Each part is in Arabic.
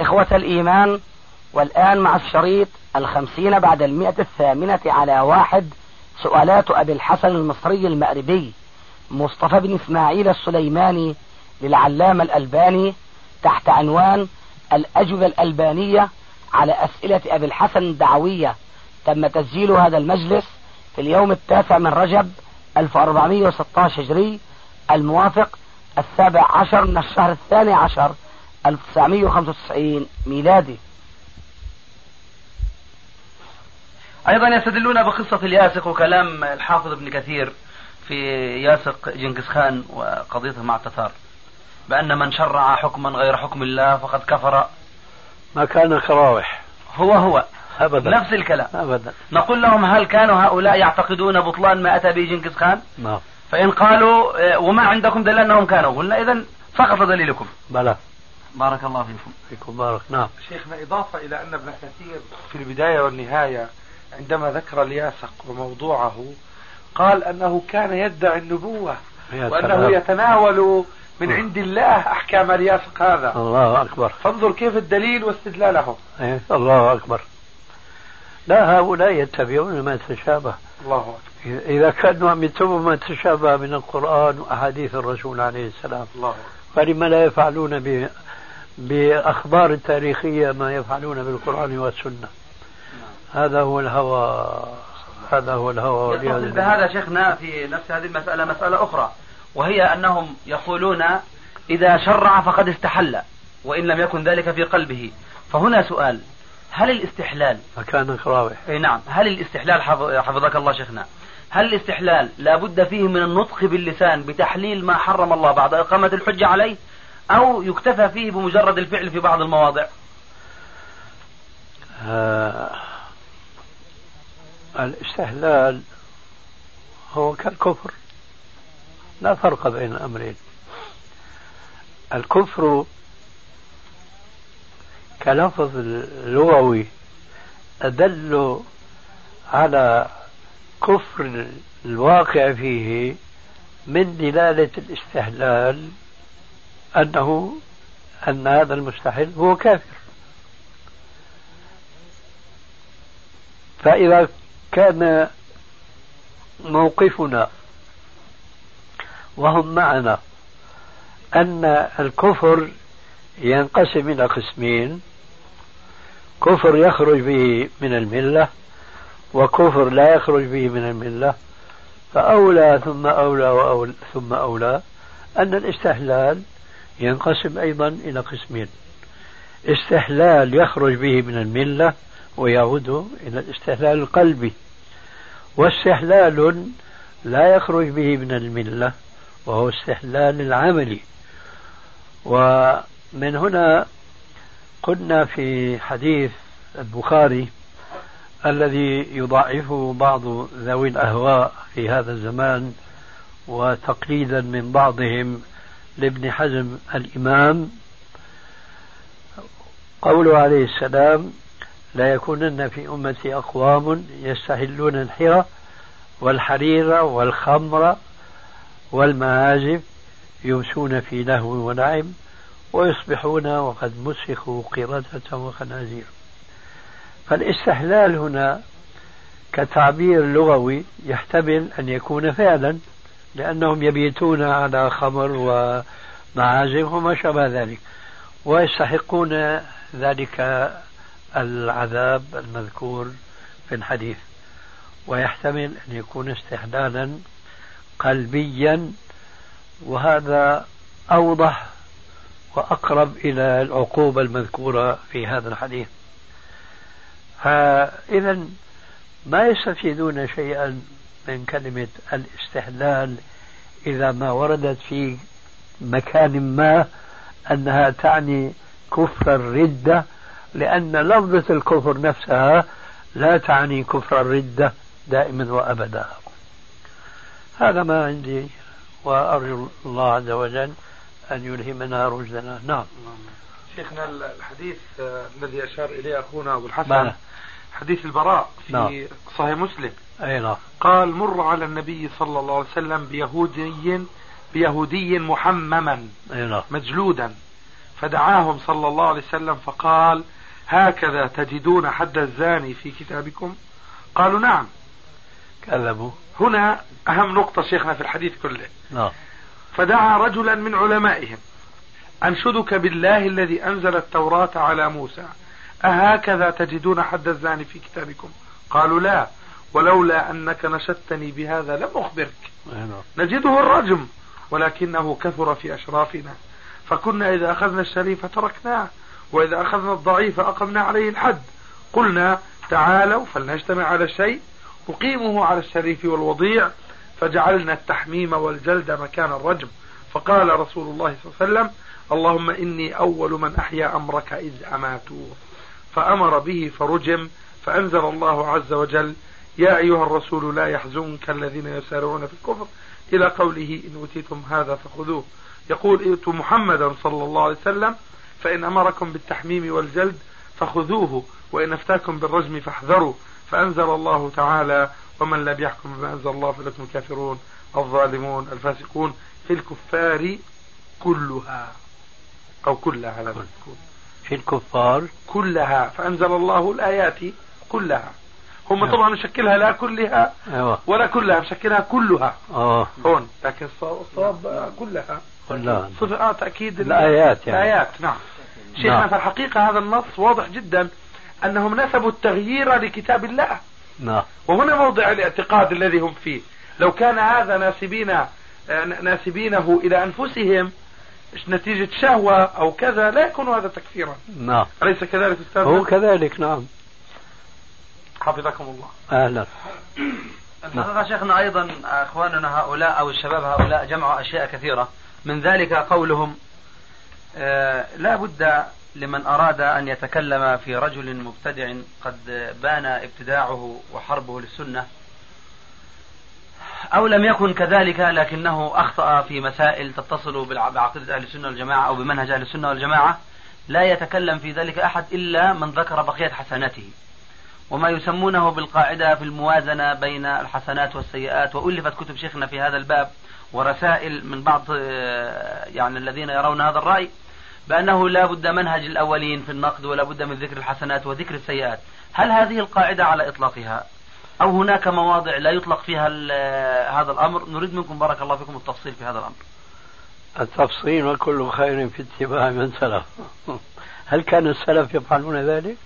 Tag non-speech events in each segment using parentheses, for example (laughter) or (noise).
إخوة الإيمان والآن مع الشريط الخمسين بعد المئة الثامنة على واحد سؤالات أبي الحسن المصري المأربي مصطفى بن إسماعيل السليماني للعلامة الألباني تحت عنوان الأجوبة الألبانية على أسئلة أبي الحسن الدعوية تم تسجيل هذا المجلس في اليوم التاسع من رجب 1416 هجري الموافق السابع عشر من الشهر الثاني عشر. 1995 ميلادي. أيضا يستدلون بقصة الياسق وكلام الحافظ ابن كثير في ياسق جنكس خان وقضيته مع التتار بأن من شرع حكما غير حكم الله فقد كفر. ما كان كراوح. هو هو. أبدا. نفس الكلام. أبدا. نقول لهم هل كانوا هؤلاء يعتقدون بطلان ما أتى به جنكس خان؟ نعم. فإن قالوا آه، وما عندكم دليل أنهم كانوا. قلنا إذا سقط دليلكم. بلى. بارك الله فيكم. فيكم بارك. نعم. شيخنا إضافة إلى أن ابن كثير في البداية والنهاية عندما ذكر الياسق وموضوعه قال أنه كان يدعي النبوة وأنه سلام. يتناول من عند الله أحكام الياسق هذا. الله أكبر. فانظر كيف الدليل واستدلاله إيه، الله أكبر. لا هؤلاء يتبعون ما تشابه. الله أكبر. إذا كانوا عم يتبعوا ما تشابه من القرآن وأحاديث الرسول عليه السلام. الله أكبر. فلما لا يفعلون ب... بأخبار التاريخية ما يفعلون بالقرآن والسنة. هذا هو الهوى. هذا هو الهوى. بهذا شيخنا في نفس هذه المسألة مسألة أخرى وهي أنهم يقولون إذا شرع فقد استحل وإن لم يكن ذلك في قلبه. فهنا سؤال هل الاستحلال مكان كراوح أي نعم هل الاستحلال حف- حفظك الله شيخنا هل الاستحلال لا بد فيه من النطق باللسان بتحليل ما حرم الله بعد إقامة الحجة عليه؟ أو يكتفى فيه بمجرد الفعل في بعض المواضع. آه الاستحلال هو كالكفر. لا فرق بين الأمرين. الكفر كلفظ لغوي أدل على كفر الواقع فيه من دلالة الاستحلال أنه أن هذا المستحل هو كافر. فإذا كان موقفنا وهم معنا أن الكفر ينقسم إلى قسمين كفر يخرج به من الملة وكفر لا يخرج به من الملة. فأولى ثم أولى وأولى ثم أولى أن الاستحلال ينقسم أيضا إلى قسمين. استحلال يخرج به من الملة ويعود إلى الاستحلال القلبي واستحلال لا يخرج به من الملة وهو استحلال العملي ومن هنا قلنا في حديث البخاري الذي يضعفه بعض ذوي الأهواء في هذا الزمان وتقليدا من بعضهم لابن حزم الإمام قوله عليه السلام لا يكونن في أمتي أقوام يستحلون الحرى والحرير والخمر والمعازف يمسون في لهو ونعم ويصبحون وقد مسخوا قردة وخنازير. فالاستحلال هنا كتعبير لغوي يحتمل أن يكون فعلا. لأنهم يبيتون على خمر ومعازف وما شابه ذلك. ويستحقون ذلك العذاب المذكور في الحديث. ويحتمل أن يكون استحلالا قلبيا وهذا أوضح وأقرب إلى العقوبة المذكورة في هذا الحديث. فإذا ما يستفيدون شيئا من كلمة الاستحلال إذا ما وردت في مكان ما أنها تعني كفر الردة لأن لفظة الكفر نفسها لا تعني كفر الردة دائما وأبدا. هذا ما عندي وأرجو الله عز وجل أن يلهمنا رشدنا. نعم. شيخنا الحديث الذي أشار إليه أخونا أبو الحسن. حديث البراء في نعم. صحيح مسلم. أي نعم. قال مر على النبي صلى الله عليه وسلم بيهودي بيهودي محمما. أي نعم. مجلودا. فدعاهم صلى الله عليه وسلم فقال هكذا تجدون حد الزاني في كتابكم؟ قالوا نعم. كذبوا. هنا أهم نقطة شيخنا في الحديث كله. نعم. فدعا رجلا من علمائهم أنشدك بالله الذي أنزل التوراة على موسى. أهكذا تجدون حد الزاني في كتابكم؟ قالوا لا ولولا أنك نشدتني بهذا لم أخبرك. نجده الرجم ولكنه كثر في أشرافنا. فكنا إذا أخذنا الشريف تركناه وإذا أخذنا الضعيف أقمنا عليه الحد. قلنا تعالوا فلنجتمع على الشيء. أقيمه على الشريف والوضيع. فجعلنا التحميم والجلد مكان الرجم. فقال رسول الله صلى الله عليه وسلم اللهم إني أول من أحيا أمرك إذ أماتوه. فأمر به فرجم فأنزل الله عز وجل يا أيها الرسول لا يحزنك الذين يسارعون في الكفر إلى قوله إن أوتيتم هذا فخذوه. يقول ائتوا محمدا صلى الله عليه وسلم فإن أمركم بالتحميم والجلد فخذوه وإن أفتاكم بالرجم فاحذروا فأنزل الله تعالى ومن لم يحكم بما أنزل الله فلكم الكافرون الظالمون الفاسقون في الكفار كلها أو كلها لا تكون في الكفار كلها فأنزل الله الآيات كلها. هم نعم. طبعا مشكلها لا كلها أيوة. ولا كلها مشكلها كلها. آه. هون لكن الصواب كلها. كلها صفة آه تأكيد ال- الآيات يعني. الآيات نعم. شيخنا نعم. في الحقيقة هذا النص واضح جدا أنهم نسبوا التغيير لكتاب الله. نعم. وهنا موضع الاعتقاد الذي هم فيه. لو كان هذا ناسبين آه، ناسبينه إلى أنفسهم نتيجة شهوة أو كذا لا يكون هذا تكفيرا. نعم. أليس كذلك أستاذ؟ هو كذلك نعم. حفظكم الله. أهلا. الحقيقة شيخنا أيضا أخواننا هؤلاء أو الشباب هؤلاء جمعوا أشياء كثيرة. من ذلك قولهم آه، لا بد لمن أراد أن يتكلم في رجل مبتدع قد بان ابتداعه وحربه للسنة. أو لم يكن كذلك لكنه أخطأ في مسائل تتصل بعقيدة أهل السنة والجماعة أو بمنهج أهل السنة والجماعة. لا يتكلم في ذلك أحد إلا من ذكر بقية حسناته. وما يسمونه بالقاعدة في الموازنة بين الحسنات والسيئات. وألفت كتب شيخنا في هذا الباب ورسائل من بعض آه، يعني الذين يرون هذا الرأي بأنه لا بد منهج الأولين في النقد ولا بد من ذكر الحسنات وذكر السيئات. هل هذه القاعدة على إطلاقها؟ أو هناك مواضع لا يطلق فيها هذا الأمر. نريد منكم بارك الله فيكم التفصيل في هذا الأمر. التفصيل وكل خير في اتباع من سلف. هل كان السلف يفعلون ذلك؟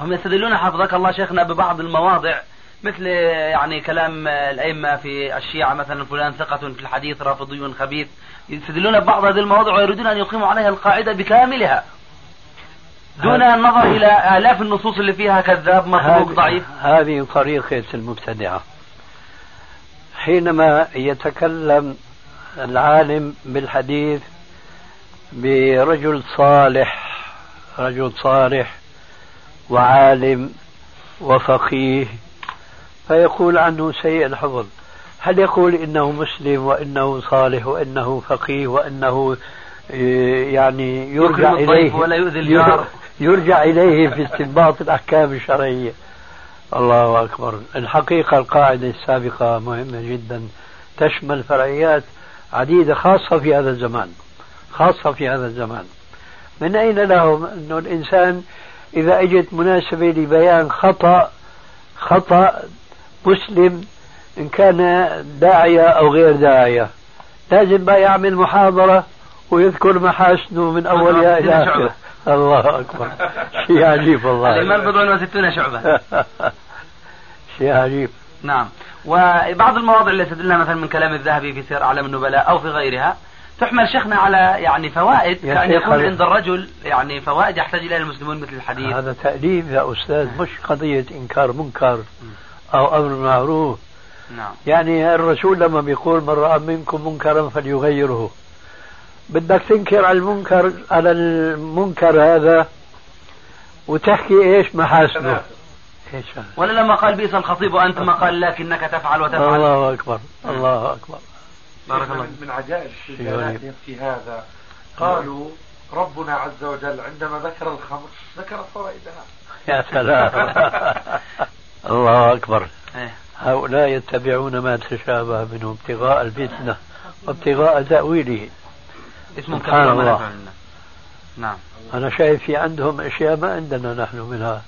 هم يستدلون حفظك الله شيخنا ببعض المواضع مثل يعني كلام الأئمة في الشيعة مثلا فلان ثقة في الحديث رافضي خبيث. يستدلون ببعض هذه المواضع ويريدون أن يقيموا عليها القاعدة بكاملها. دون النظر إلى آلاف النصوص اللي فيها كذاب هذه- ضعيف. هذه طريقة المبتدعة. حينما يتكلم العالم بالحديث برجل صالح رجل صالح وعالم وفقيه فيقول عنه سيء الحفظ هل يقول إنه مسلم وإنه صالح وإنه فقيه وإنه يعني يرجع إليه ولا يؤذي الجار. يرجع إليه في استنباط الأحكام الشرعية. الله أكبر. الحقيقة القاعدة السابقة مهمة جدا. تشمل فرعيات عديدة خاصة في هذا الزمان. خاصة في هذا الزمان. من أين لهم؟ أنه الإنسان إذا اجت مناسبة لبيان خطأ خطأ مسلم إن كان داعية أو غير داعية لازم بقى يعمل محاضرة ويذكر محاسنه من اولها إلى اخره الله. أكبر. شيء (laughs) عجيب والله. الإيمان بضع وستون شعبة. (laughs) شيء عجيب نعم. وبعض المواضع اللي استدلنا مثلا من كلام الذهبي في سير أعلام النبلاء أو في غيرها تحمل شيخنا على يعني فوائد شيخ يكون عند الرجل يعني فوائد يحتاج إليها المسلمون مثل الحديث. هذا تأليف يا أستاذ مش قضية إنكار منكر أو أمر معروف. نعم. يعني الرسول لما بيقول من رأى منكم منكرا فليغيره. بدك تنكر على المنكر على المنكر هذا وتحكي إيش محاسنه. إيش هذا؟ ولا لما قال بئس الخطيب وأنت ما قال لكنك تفعل وتفعل. الله أكبر الله أكبر. بارك الله من عجائب الشيطانات في هذا. قالوا ربنا عز وجل عندما ذكر الخمر ذكر فوائدها يا سلام. الله أكبر. إيه. هؤلاء يتبعون ما تشابه منه ابتغاء الفتنة وابتغاء تأويله. اسم سبحان كبير الله. نعم. أنا شايف في عندهم أشياء ما عندنا نحن منها.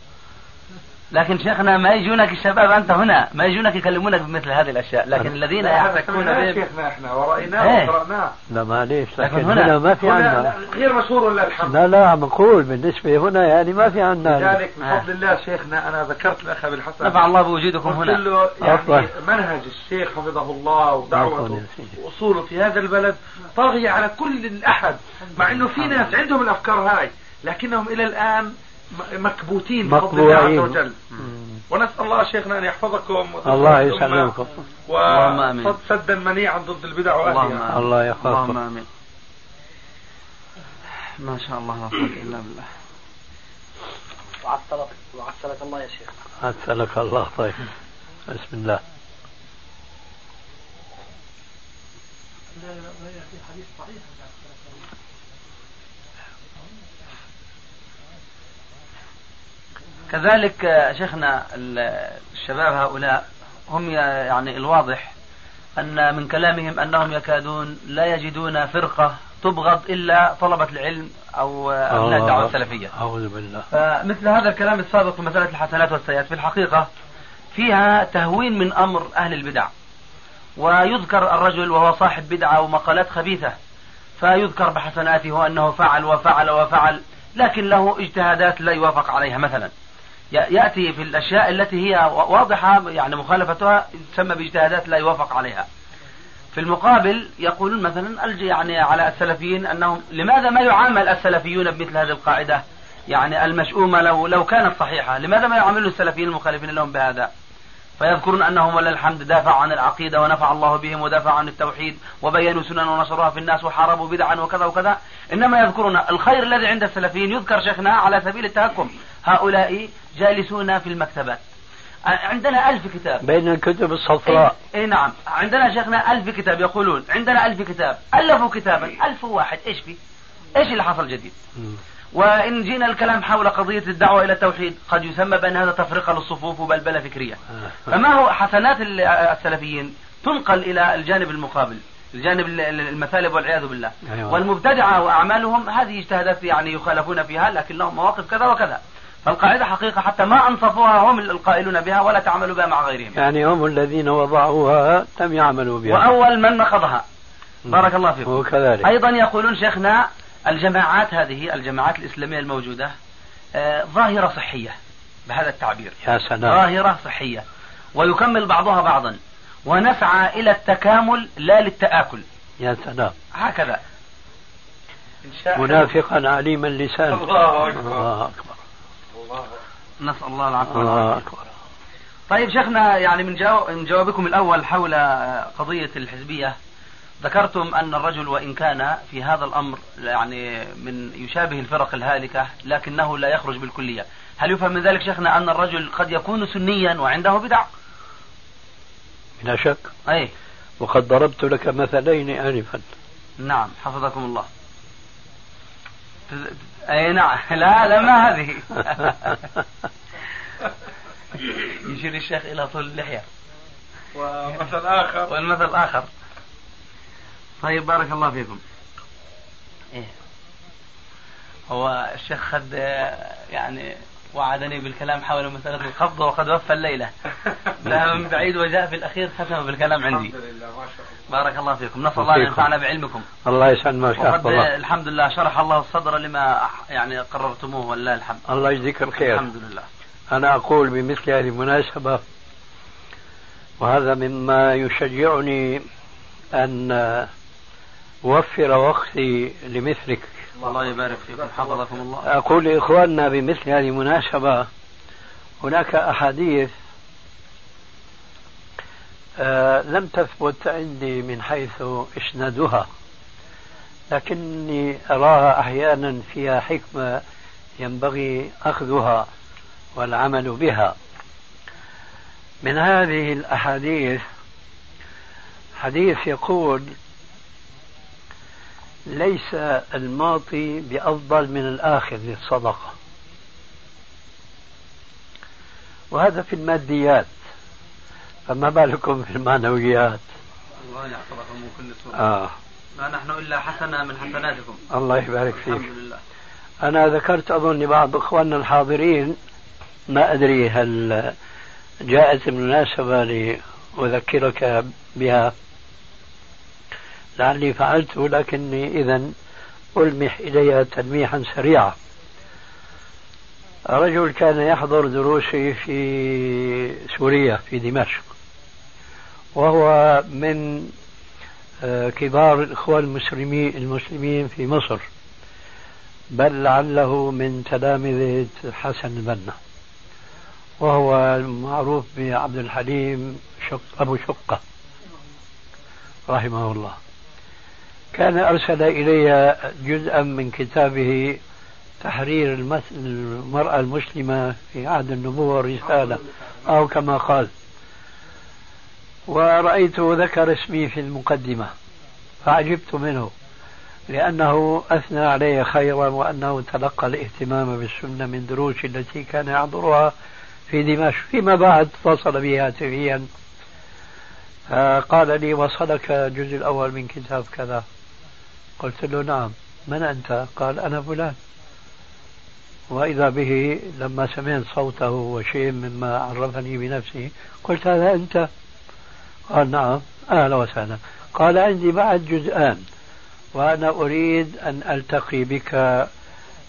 لكن شيخنا ما يجونك الشباب أنت هنا ما يجونك يكلمونك بمثل هذه الأشياء لكن الذين سمعناه به شيخنا إحنا ورأيناه إيه. وقرأناه. لا معليش لكن لكن هنا- هنا ما في هنا عندنا غير مشهور ولا الحمد لا لا عم نقول بالنسبة هنا يعني ما في عندنا لذلك بفضل الله شيخنا أنا ذكرت الأخ أبي الحسن. نفع الله بوجودكم قلت هنا له يعني أفضل. منهج الشيخ حفظه الله ودعوته. وأصوله في هذا البلد طاغية على كل الأحد مع إنه في ناس عندهم الأفكار هاي لكنهم إلى الآن مكبوتين بفضل الله عز. وجل. ونسأل الله شيخنا أن يحفظكم الله يسلمكم. اللهم. وسدا منيعا ضد البدع اللهم واهلها. الله اللهم يحفظكم آمين. ما شاء الله لا قوه إلا بالله وعسلك وعسلك الله يا شيخ. عسلك الله طيب. بسم الله. كذلك آه، شيخنا ال- الشباب هؤلاء هم يعني الواضح أن من كلامهم أنهم يكادون لا يجدون فرقة تبغض إلا طلبة العلم أو آه، أبناء الدعوة السلفية. أعوذ بالله. فمثل هذا الكلام السابق في مسألة الحسنات والسيئات في الحقيقة فيها تهوين من أمر أهل البدع ويذكر الرجل وهو صاحب بدعة ومقالات خبيثة فيذكر بحسناته وأنه فعل وفعل وفعل لكن له اجتهادات لا يوافق عليها مثلا. يأتي في الأشياء التي هي واضحة يعني مخالفتها تسمى بإجتهادات لا يوافق عليها في المقابل يقولون مثلا يعني على السلفيين أنهم لماذا ما يعامل السلفيون بمثل هذه القاعدة؟ يعني المشؤومة لو لو كانت صحيحة، لماذا ما يعامل السلفيين المخالفين لهم بهذا؟ فيذكرون أنهم ولله الحمد دافعوا عن العقيدة ونفع الله بهم ودافعوا عن التوحيد وبينوا سنن ونشروها في الناس وحاربوا بدعا وكذا وكذا، إنما يذكرون الخير الذي عند السلفيين يذكر شيخنا على سبيل التهكم، هؤلاء جالسون في المكتبات. عندنا ألف كتاب. بين الكتب الصفراء. اي إيه نعم. عندنا شيخنا ألف كتاب يقولون. عندنا ألف كتاب. ألفوا كتابا. ألف واحد. إيش في؟ إيش اللي حصل جديد. وإن جينا الكلام حول قضية الدعوة إلى التوحيد قد يسمى بأن هذا تفرقة للصفوف وبلبلة فكرية. فما هو حسنات ال- السلفيين؟ تنقل إلى الجانب المقابل الجانب ال- ال- المثالب والعياذ بالله. أيوة. والمبتدعة وأعمالهم هذه اجتهادات يعني يخالفون فيها لكن لهم مواقف كذا وكذا. فالقاعدة حقيقة حتى ما أنصفوها هم القائلون بها ولا تعاملوا بها مع غيرهم. يعني هم الذين وضعوها لم يعملوا بها. وأول من نقضها. بارك الله فيكم. وكذلك. أيضا يقولون شيخنا الجماعات هذه الجماعات الإسلامية الموجودة آه، ظاهرة صحية بهذا التعبير. يا سلام. ظاهرة صحية. ويكمل بعضها بعضا. ونسعى إلى التكامل لا للتآكل. يا سلام. هكذا. منافقا عليم اللسان. الله أكبر. الله أكبر. نسأل الله العفو الله. أكبر. طيب شيخنا يعني من, جاو من جوابكم الأول حول آه، قضية الحزبية ذكرتم أن الرجل وإن كان في هذا الأمر يعني من يشابه الفرق الهالكة لكنه لا يخرج بالكلية. هل يفهم من ذلك شيخنا أن الرجل قد يكون سنيا وعنده بدع؟ بلا شك. أي. وقد ضربت لك مثلين آنفا. نعم حفظكم الله. أي نعم. لا لا ما هذه. (laughs) يشير الشيخ إلى طول اللحية. ومثل آخر. والمثل الآخر طيب بارك الله فيكم. إيه. هو الشيخ خد يعني وعدني بالكلام حول مسألة القبض وقد وفى الليلة. (laughs) ذهب من بعيد وجاء في الأخير ختم بالكلام عندي. الحمد لله ما شاء الله. بارك الله فيكم. نسأل الله أن. ينفعنا بعلمكم. الله يسلمك يا وقد الله. الحمد لله شرح الله الصدر لما يعني قررتموه ولله الحمد. الله يجزيك الخير. الحمد لله. أنا أقول بمثل هذه المناسبة وهذا مما يشجعني أن أوفر وقتي لمثلك. الله يبارك فيكم. حفظكم الله. أقول لإخواننا بمثل هذه المناسبة هناك أحاديث آه لم تثبت عندي من حيث إسنادها لكني أراها أحيانا فيها حكمة ينبغي أخذها والعمل بها. من هذه الأحاديث حديث يقول ليس المعطي بأفضل من الآخذ للصدقة. وهذا في الماديات. فما بالكم في المعنويات؟ الله يحفظكم من كل سوء آه. ما نحن إلا حسنة من حسناتكم. الله يبارك فيك. الحمد لله. أنا ذكرت أظن لبعض إخواننا الحاضرين ما أدري هل جاءت المناسبة لأذكرك بها. لعلي فعلت لكني إذا ألمح إليها تلميحا سريعا. رجل كان يحضر دروسي في سوريا في دمشق وهو من آه، كبار الإخوان المسلمين المسلمين في مصر بل لعله من تلامذة حسن البنا وهو المعروف بعبد الحليم شق أبو شقة رحمه الله. كان أرسل إلي جزءا من كتابه تحرير المرأة المسلمة في عهد النبوة والرسالة أو كما قال. ورأيته ذكر اسمي في المقدمة فعجبت منه لأنه أثنى علي خيرا وأنه تلقى الاهتمام بالسنة من دروس التي كان يحضرها في دمشق فيما بعد اتصل بي هاتفيا قال لي وصلك الجزء الأول من كتاب كذا. قلت له نعم. من أنت؟ قال أنا فلان. وإذا به لما سمعت صوته وشيء مما عرفني بنفسه قلت هذا أنت؟ قال نعم أهلا وسهلا. قال عندي بعد جزءان وأنا أريد أن ألتقي بك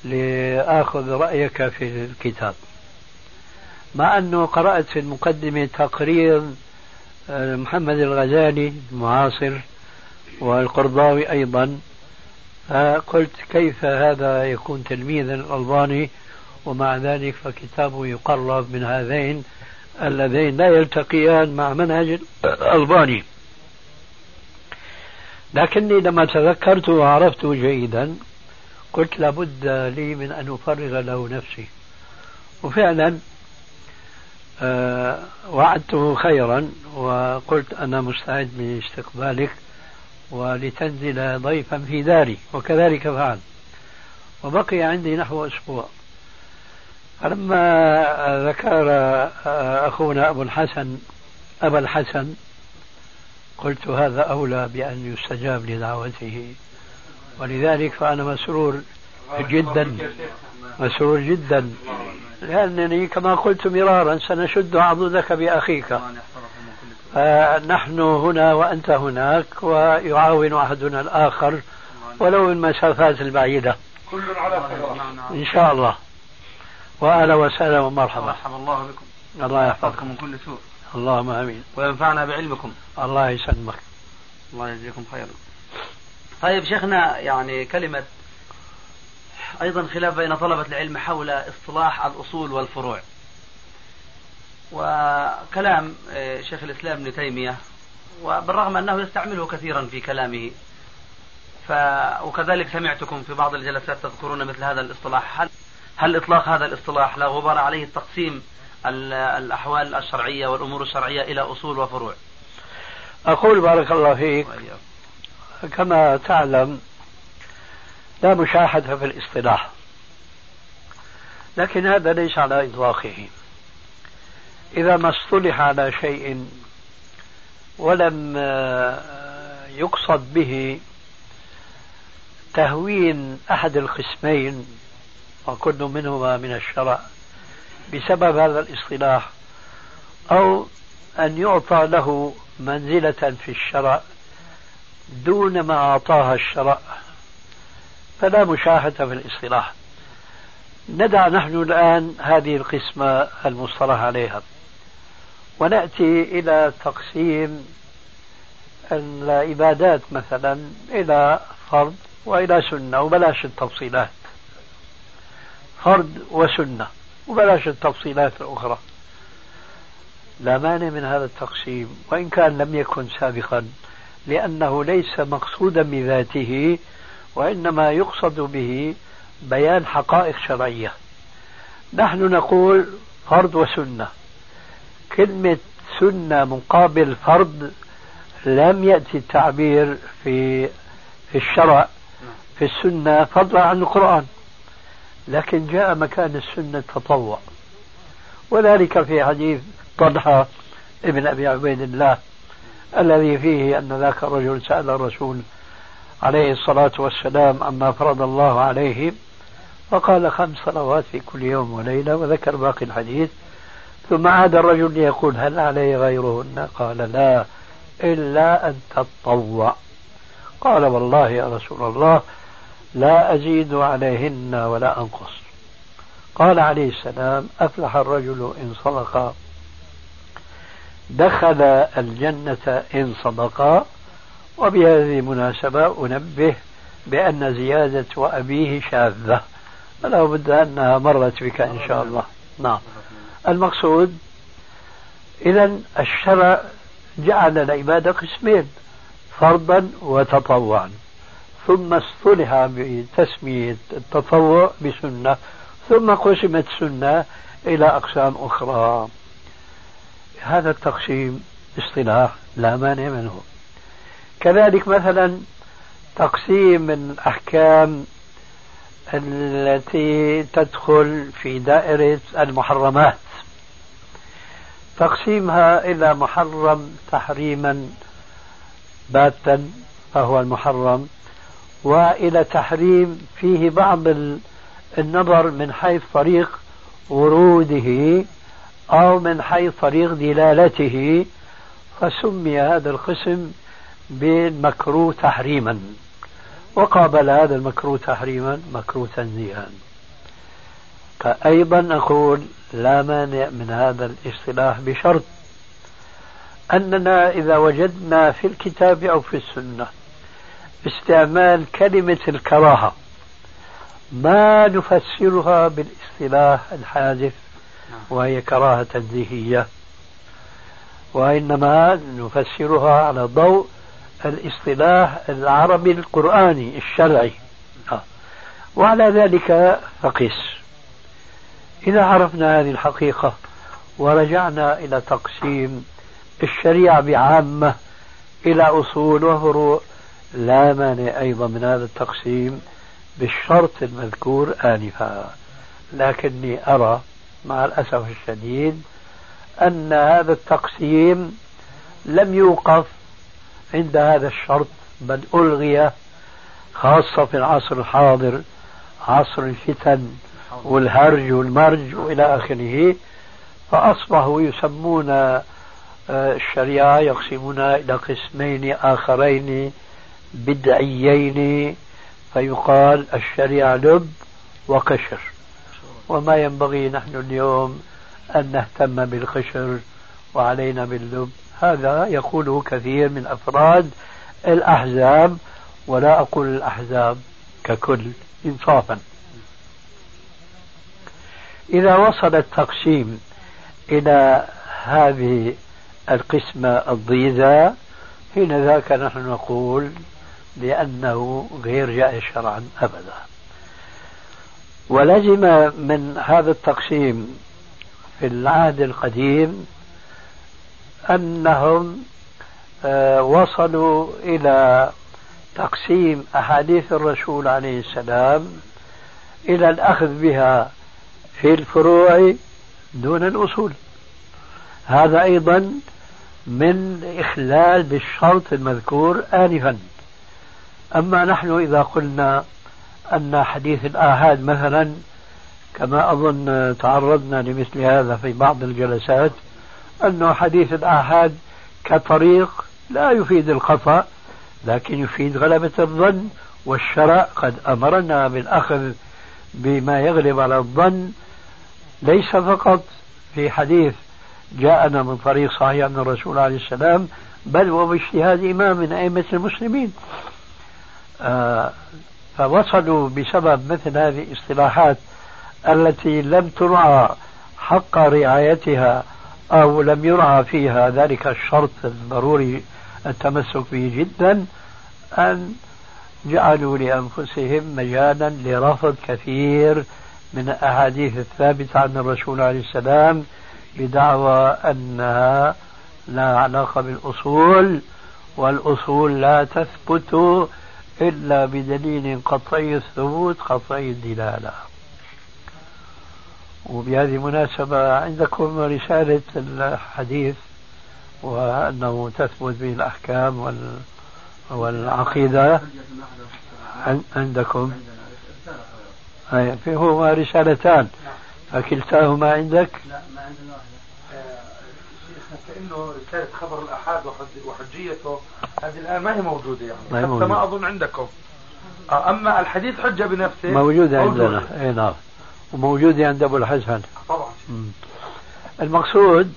لآخذ رأيك في الكتاب. مع أنه قرأت في المقدمة تقرير آه، محمد الغزالي المعاصر والقرضاوي أيضا فقلت كيف هذا يكون تلميذا الألباني؟ ومع ذلك فكتابه يقرب من هذين اللذين لا يلتقيان مع منهج الألباني. لكني لما تذكرته وعرفته جيدا قلت لابد لي من أن أفرغ له نفسي. وفعلا آه وعدته خيرا وقلت أنا مستعد لاستقبالك ولتنزل ضيفا في داري وكذلك فعل. وبقي عندي نحو أسبوع. فلما ذكر أخونا أبو الحسن أبا الحسن قلت هذا أولى بأن يستجاب لدعوته. ولذلك فأنا مسرور جدا مسرور جدا. لأنني كما قلت مرارا سنشد عضدك بأخيك. نحن هنا وأنت هناك ويعاون أحدنا الآخر ولو من المسافات البعيدة. كل على خير. إن شاء الله. وأهلا وسهلا ومرحبا. مرحبا الله بكم. الله يحفظكم. من كل سوء. اللهم آمين. وينفعنا بعلمكم. الله يسلمك. الله يجزيكم خيرا طيب شيخنا يعني كلمة أيضا خلاف بين طلبة العلم حول اصطلاح الأصول والفروع. وكلام آه، شيخ الإسلام ابن تيمية وبالرغم أنه يستعمله كثيرا في كلامه ف وكذلك سمعتكم في بعض الجلسات تذكرون مثل هذا الاصطلاح. هل هل إطلاق هذا الاصطلاح لا غبار عليه التقسيم الأحوال الشرعية والأمور الشرعية إلى أصول وفروع؟ أقول بارك الله فيك. كما تعلم لا مشاحة في الاصطلاح لكن هذا ليس على إطلاقه. إذا ما اصطلح على شيء ولم يقصد به تهوين أحد القسمين وكل منهما من الشرع بسبب هذا الاصطلاح أو أن يعطى له منزلة في الشرع دون ما أعطاها الشرع فلا مشاهدة في الاصطلاح. ندع نحن الآن هذه القسمة المصطلح عليها. ونأتي إلى تقسيم العبادات مثلا إلى فرض وإلى سنة وبلاش التفصيلات. فرض وسنة وبلاش التفصيلات الأخرى. لا مانع من هذا التقسيم وإن كان لم يكن سابقا لأنه ليس مقصودا بذاته وإنما يقصد به بيان حقائق شرعية. نحن نقول فرض وسنة. كلمة سنة مقابل فرض لم يأتي التعبير في في الشرع في السنة فضلا عن القرآن. لكن جاء مكان السنة التطوع وذلك في حديث طلحة ابن أبي عبيد الله الذي فيه أن ذاك الرجل سأل الرسول عليه الصلاة والسلام عما فرض الله عليه فقال خمس صلوات في كل يوم وليلة وذكر باقي الحديث. ثم عاد الرجل ليقول هل علي غيرهن؟ قال لا إلا أن تطوع. قال والله يا رسول الله لا أزيد عليهن ولا أنقص. قال عليه السلام أفلح الرجل إن صدق. دخل الجنة إن صدقا وبهذه المناسبة أنبه بأن زيادة وأبيه شاذة. فلا بد أنها مرت بك إن شاء الله. نعم. المقصود إذا الشرع جعل العبادة قسمين فرضا وتطوعا. ثم اصطلح بتسمية التطوع بسنة ثم قسمت السنة إلى أقسام أخرى. هذا التقسيم اصطلاح لا مانع منه. كذلك مثلا تقسيم الأحكام التي تدخل في دائرة المحرمات. تقسيمها إلى محرم تحريما باتا فهو المحرم وإلى تحريم فيه بعض النظر من حيث طريق وروده أو من حيث طريق دلالته فسمي هذا القسم بالمكروه تحريما. وقابل هذا المكروه تحريما مكروه تنزيها. فأيضا أقول لا مانع من هذا الاصطلاح بشرط أننا إذا وجدنا في الكتاب أو في السنة استعمال كلمة الكراهة ما نفسرها بالاصطلاح الحادث وهي كراهة تنزيهية وإنما نفسرها على ضوء الاصطلاح العربي القرآني الشرعي. وعلى ذلك فقس. إذا عرفنا هذه الحقيقة ورجعنا إلى تقسيم الشريعة بعامة إلى أصول وفروع لا مانع أيضا من هذا التقسيم بالشرط المذكور آنفا. لكني أرى مع الأسف الشديد أن هذا التقسيم لم يوقف عند هذا الشرط بل ألغي خاصة في العصر الحاضر عصر الفتن والهرج والمرج وإلى آخره فأصبحوا يسمون آه، الشريعة يقسمونها إلى قسمين آخرين بدعيين فيقال الشريعة لب وقشر وما ينبغي نحن اليوم أن نهتم بالقشر وعلينا باللب. هذا يقوله كثير من أفراد الأحزاب ولا أقول الأحزاب ككل إنصافا. إذا وصل التقسيم إلى هذه القسمة الضيزة حين ذاك نحن نقول لأنه غير جائز شرعا أبدا. ولزم من هذا التقسيم في العهد القديم أنهم آه، وصلوا إلى تقسيم أحاديث الرسول عليه السلام إلى الأخذ بها في الفروع دون الأصول. هذا أيضا من إخلال بالشرط المذكور آنفا. أما نحن إذا قلنا أن حديث الآحاد مثلا كما أظن تعرضنا لمثل هذا في بعض الجلسات أنه حديث الآحاد كطريق لا يفيد الخطأ لكن يفيد غلبة الظن والشرع قد أمرنا بالأخذ بما يغلب على الظن ليس فقط في حديث جاءنا من طريق صحيح من الرسول عليه السلام بل وباجتهاد إمام من أئمة المسلمين. آه فوصلوا بسبب مثل هذه الاصطلاحات التي لم ترعى حق رعايتها أو لم يرعى فيها ذلك الشرط الضروري التمسك به جدا أن جعلوا لأنفسهم مجالا لرفض كثير من الأحاديث الثابتة عن الرسول عليه السلام بدعوى أنها لا علاقة بالأصول والأصول لا تثبت إلا بدليل قطعي الثبوت قطعي الدلالة. وبهذه المناسبة عندكم رسالة الحديث وأنه تثبت به الأحكام والعقيدة. عندكم. أي فيهما رسالتان. فكلتاهما عندك؟ لا ما عندنا. كانه رساله خبر الأحاد وحجيته. هذه الان ما هي موجودة يعني. ما, موجودة. ما أظن عندكم. آه، أما الحديث حجه بنفسه موجودة عندنا. إي نعم. وموجوده عند أبو الحسن. طبعا. المقصود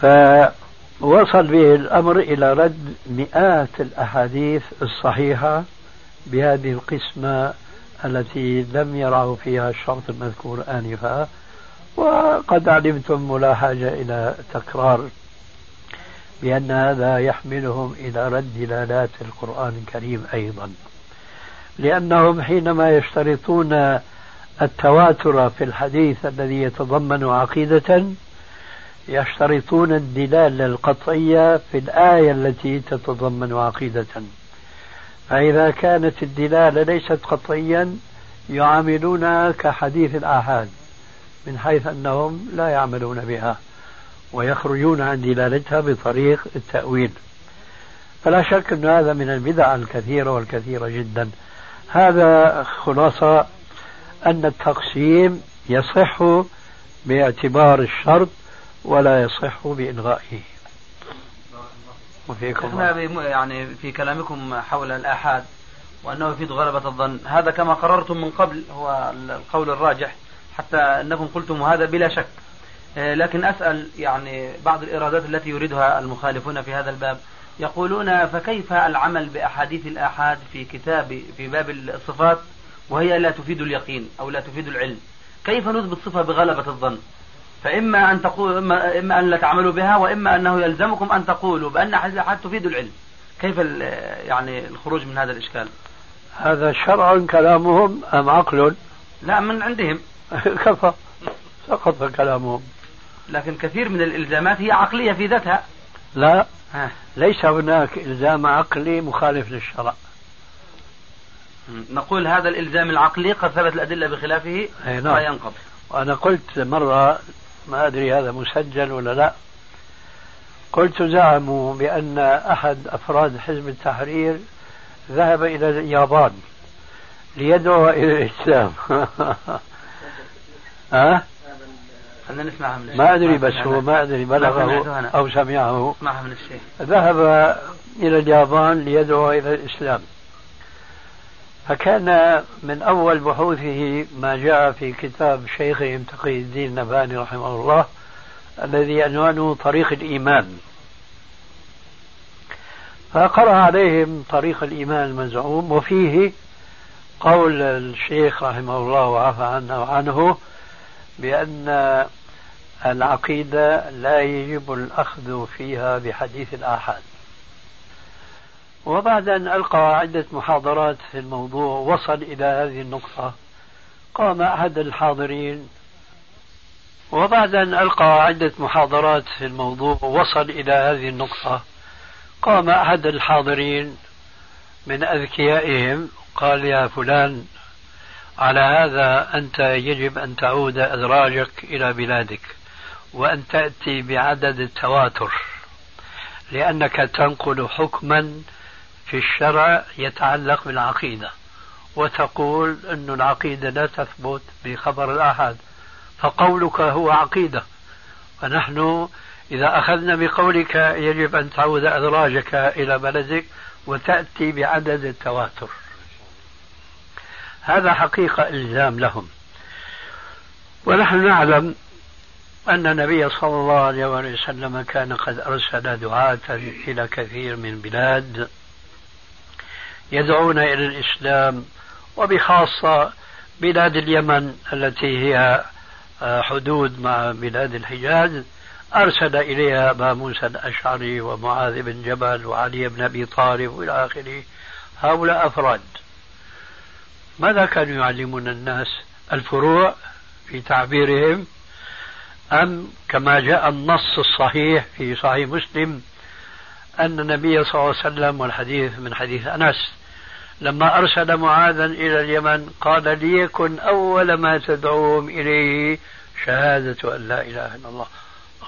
فوصل به الأمر إلى رد مئات الأحاديث الصحيحة بهذه القسمة التي لم يرعوا فيها الشرط المذكور آنفا وقد علمتم ولا حاجة إلى تكرار بأن هذا يحملهم إلى رد دلالات القرآن الكريم أيضا. لأنهم حينما يشترطون التواتر في الحديث الذي يتضمن عقيدة يشترطون الدلالة القطعية في الآية التي تتضمن عقيدة. فإذا كانت الدلالة ليست قطعيا يعاملونها كحديث الآحاد من حيث أنهم لا يعملون بها ويخرجون عن دلالتها بطريق التأويل. فلا شك أن هذا من البدع الكثيرة والكثيرة جدا. هذا خلاصة أن التقسيم يصح باعتبار الشرط ولا يصح بإلغائه. وفيكم إحنا يعني في كلامكم حول الآحاد وأنه يفيد غلبة الظن. هذا كما قررتم من قبل هو القول الراجح حتى أنكم قلتم هذا بلا شك. آه، لكن أسأل يعني بعض الإرادات التي يريدها المخالفون في هذا الباب. يقولون فكيف العمل بأحاديث الآحاد في كتاب في باب الصفات وهي لا تفيد اليقين أو لا تفيد العلم؟ كيف نثبت صفة بغلبة الظن؟ فإما أن تقول إما, إما أن لا تعملوا بها وإما أنه يلزمكم أن تقولوا بأن الآحاد تفيد العلم. كيف يعني الخروج من هذا الإشكال؟ هذا شرع كلامهم أم عقل؟ لا من عندهم. (laughs) كفى. سقط كلامهم. لكن كثير من الإلزامات هي عقلية في ذاتها. لا. ها. ليس هناك إلزام عقلي مخالف للشرع. نقول هذا الإلزام العقلي قد ثبت الأدلة بخلافه. نعم. ينقض. وأنا قلت مرة ما أدري هذا مسجل ولا لا. قلت زعموا بأن أحد أفراد حزب التحرير ذهب إلى اليابان ليدعو إلى الإسلام. (laughs) ها؟ خلينا نسمعها من ما أدري بس هو ما أدري بلغه أو سمعه. الشيخ. ذهب إلى اليابان ليدعو إلى الإسلام. فكان من أول بحوثه ما جاء في كتاب شيخهم تقي الدين النباني رحمه الله الذي عنوانه طريق الإيمان. فقرأ عليهم طريق الإيمان المزعوم وفيه قول الشيخ رحمه الله وعفى عنه وعنه بأن العقيدة لا يجب الأخذ فيها بحديث الآحاد. وبعد أن ألقى عدة محاضرات في الموضوع وصل إلى هذه النقطة قام أحد الحاضرين. وبعد أن ألقى عدة محاضرات في الموضوع وصل إلى هذه النقطة. قام أحد الحاضرين من أذكيائهم قال يا فلان على هذا أنت يجب أن تعود أدراجك إلى بلادك وأن تأتي بعدد التواتر لأنك تنقل حكما في الشرع يتعلق بالعقيدة وتقول أن العقيدة لا تثبت بخبر الآحاد فقولك هو عقيدة. فنحن إذا أخذنا بقولك يجب أن تعود أدراجك إلى بلدك وتأتي بعدد التواتر. هذا حقيقة إلزام لهم. ونحن نعلم أن النبي صلى الله عليه وسلم كان قد أرسل دعاة إلى كثير من بلاد يدعون إلى الإسلام وبخاصة بلاد اليمن التي هي آه، حدود مع بلاد الحجاز. أرسل إليها أبا موسى الأشعري ومعاذ بن جبل وعلي بن أبي طالب وإلى آخره. هؤلاء أفراد. ماذا كانوا يعلمون الناس؟ الفروع في تعبيرهم؟ أم كما جاء النص الصحيح في صحيح مسلم أن النبي صلى الله عليه وسلم والحديث من حديث أنس لما أرسل معاذا إلى اليمن قال ليكن أول ما تدعوهم إليه شهادة أن لا إله إلا الله.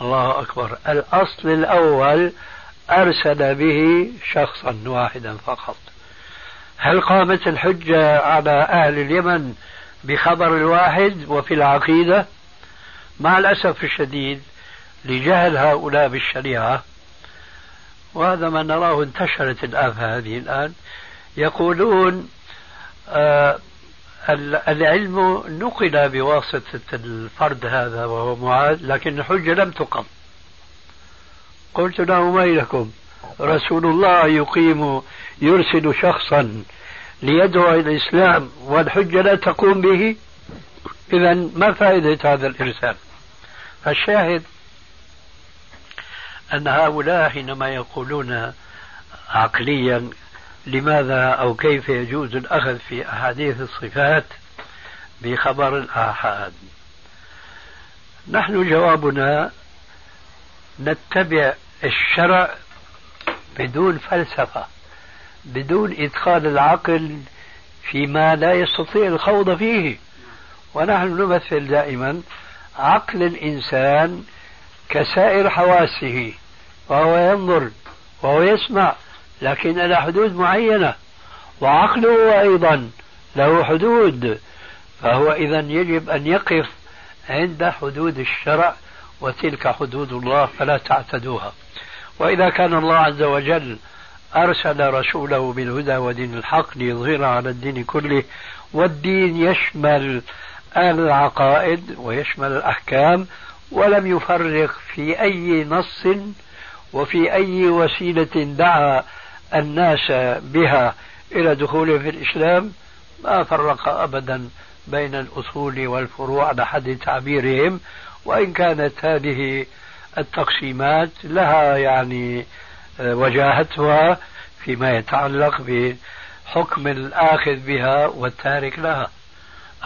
الله أكبر. الأصل الأول أرسل به شخصا واحدا فقط. هل قامت الحجة على أهل اليمن بخبر الواحد وفي العقيدة؟ مع الأسف الشديد لجهل هؤلاء بالشريعة وهذا ما نراه انتشرت الآفة هذه الآن. يقولون آه العلم نقل بواسطة الفرد هذا وهو معاذ لكن الحجة لم تقم. قلت له ما لكم رسول الله يقيم يرسل شخصا ليدعو إلى الإسلام والحجة لا تقوم به. إذا ما فائدة هذا الإرسال؟ فالشاهد أن هؤلاء حينما يقولون عقليا لماذا أو كيف يجوز الأخذ في أحاديث الصفات بخبر الآحاد؟ نحن جوابنا نتبع الشرع بدون فلسفة بدون إدخال العقل فيما لا يستطيع الخوض فيه. ونحن نمثل دائما عقل الإنسان كسائر حواسه وهو ينظر وهو يسمع لكن إلى حدود معينة. وعقله أيضا له حدود. فهو إذا يجب أن يقف عند حدود الشرع وتلك حدود الله فلا تعتدوها. وإذا كان الله عز وجل أرسل رسوله بالهدى ودين الحق ليظهر على الدين كله والدين يشمل العقائد ويشمل الأحكام ولم يفرق في أي نص وفي أي وسيلة دعا الناس بها إلى دخولهم في الإسلام ما فرق أبدا بين الأصول والفروع على حد تعبيرهم وإن كانت هذه التقسيمات لها يعني آه، وجاهتها فيما يتعلق بحكم الآخذ بها والتارك لها.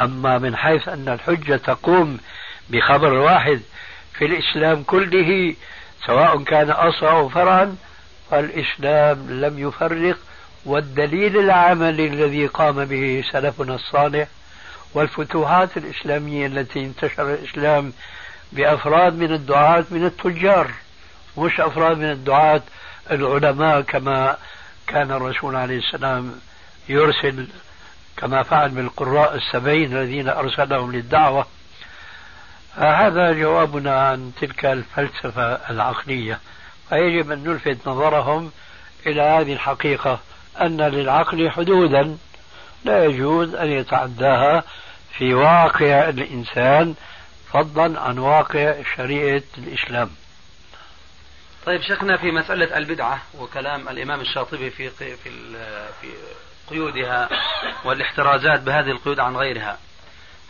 أما من حيث أن الحجة تقوم بخبر واحد في الإسلام كله سواء كان أصلا أو فرعا فالإسلام لم يفرق والدليل العملي الذي قام به سلفنا الصالح والفتوحات الإسلامية التي انتشر الإسلام بأفراد من الدعاة من التجار مش أفراد من الدعاة العلماء كما كان الرسول عليه السلام يرسل كما فعل بالقراء السبعين الذين أرسلهم للدعوة. هذا جوابنا عن تلك الفلسفة العقلية. فيجب أن نلفت نظرهم إلى هذه الحقيقة أن للعقل حدودا لا يجوز أن يتعداها في واقع الإنسان فضلا عن واقع شريعة الإسلام طيب شيخنا في مسألة البدعة وكلام الإمام الشاطبي في في في قيودها والاحترازات بهذه القيود عن غيرها.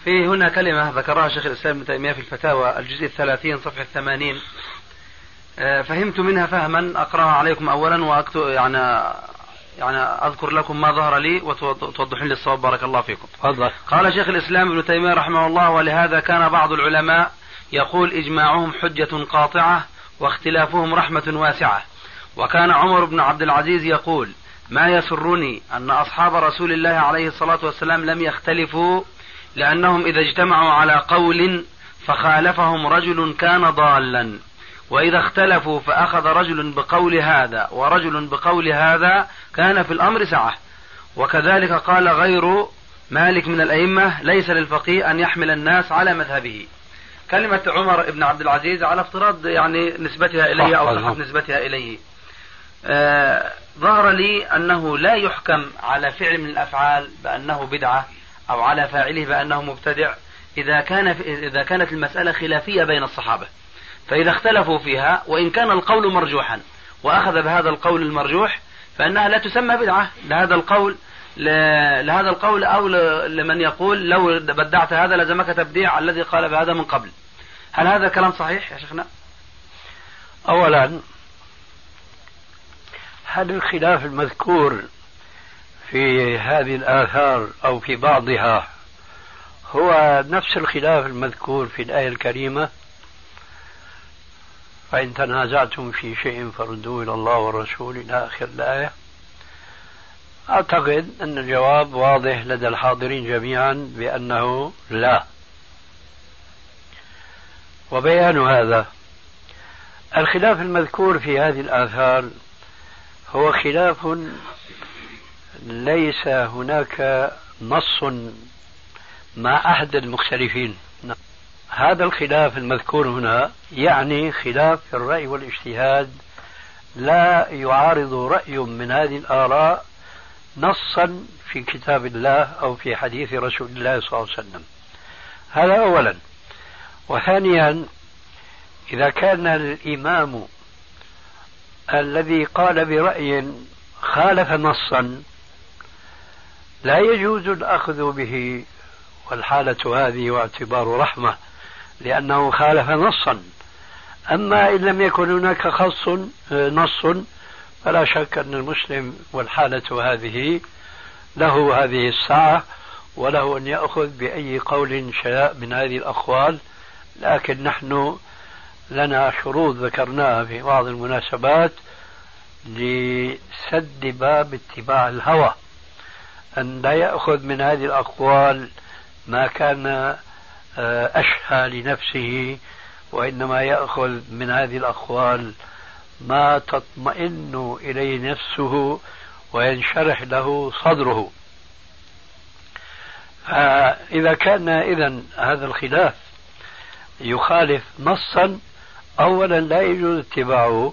في هنا كلمة ذكرها شيخ الإسلام ابن تيمية في الفتاوى الجزء الثلاثين صفحة الثمانين فهمت منها فهما. أقرأها عليكم أولا وأكتب يعني يعني أذكر لكم ما ظهر لي وتوضحون لي الصواب. بارك الله فيكم. تفضل. قال شيخ الإسلام ابن تيمية رحمه الله ولهذا كان بعض العلماء يقول إجماعهم حجة قاطعة واختلافهم رحمة واسعة. وكان عمر بن عبد العزيز يقول ما يسرني أن أصحاب رسول الله عليه الصلاة والسلام لم يختلفوا لأنهم إذا اجتمعوا على قول فخالفهم رجل كان ضالا. وإذا اختلفوا فأخذ رجل بقول هذا ورجل بقول هذا كان في الأمر سعة. وكذلك قال غير مالك من الأئمة ليس للفقيه أن يحمل الناس على مذهبه. كلمة عمر بن عبد العزيز على افتراض يعني نسبتها إليه أو صحة نسبتها إليه. آه ظهر لي أنه لا يحكم على فعل من الأفعال بأنه بدعة أو على فاعله بأنه مبتدع إذا كان إذا كانت المسألة خلافية بين الصحابة. فإذا اختلفوا فيها وإن كان القول مرجوحا وأخذ بهذا القول المرجوح فإنها لا تسمى بدعة لهذا القول لهذا القول أو لمن يقول لو بدعت هذا لزمك تبديع الذي قال بهذا من قبل. هل هذا كلام صحيح يا شيخنا؟ أولا هل الخلاف المذكور في هذه الآثار أو في بعضها هو نفس الخلاف المذكور في الآية الكريمة؟ فإن تنازعتم في شيء فردوه إلى الله والرسول إلى آخر الآية. أعتقد أن الجواب واضح لدى الحاضرين جميعا بأنه لا. وبيان هذا الخلاف المذكور في هذه الآثار هو خلاف ليس هناك نص مع أحد المختلفين. هذا الخلاف المذكور هنا يعني خلاف في الرأي والاجتهاد. لا يعارض رأي من هذه الآراء نصا في كتاب الله أو في حديث رسول الله صلى الله عليه وسلم. هذا أولا. وثانيا إذا كان الإمام الذي قال برأي خالف نصا لا يجوز الأخذ به والحالة هذه واعتبار رحمة. لأنه خالف نصا. أما إن لم يكن هناك خص نص فلا شك أن المسلم والحالة هذه له هذه الساعة وله أن يأخذ بأي قول شاء من هذه الأقوال. لكن نحن لنا شروط ذكرناها في بعض المناسبات لسد باب اتباع الهوى. أن لا يأخذ من هذه الأقوال ما كان آه، أشهى لنفسه وإنما يأخذ من هذه الأقوال ما تطمئن إليه نفسه وينشرح له صدره. فإذا كان إذا هذا الخلاف يخالف نصا أولا لا يجوز اتباعه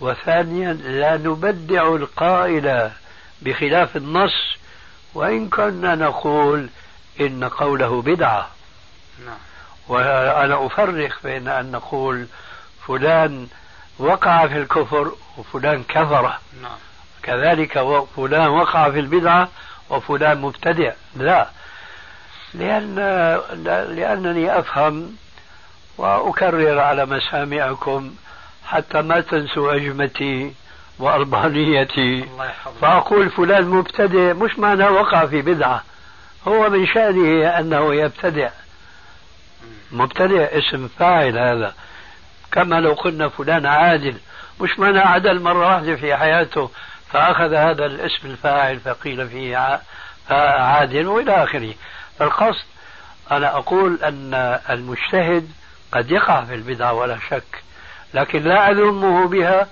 وثانيا لا نبدع القائل بخلاف النص وإن كنا نقول إن قوله بدعة. نعم. وأنا أفرق بين أن نقول فلان وقع في الكفر وفلان كفر. نعم. كذلك فلان وقع في البدعة وفلان مبتدع. لا. لأن لأنني أفهم وأكرر على مسامعكم حتى ما تنسوا أجمتي وأربانيتي. فأقول فلان مبتدع مش معنى وقع في بدعة. هو من شأنه أنه يبتدع. مبتدع اسم فاعل هذا. كما لو قلنا فلان عادل مش معنى عدل مرة واحدة في حياته فأخذ هذا الاسم الفاعل فقيل فيه عادل وإلى آخره. فالقصد أنا أقول أن المجتهد قد يقع في البدعة ولا شك لكن لا أذمه بها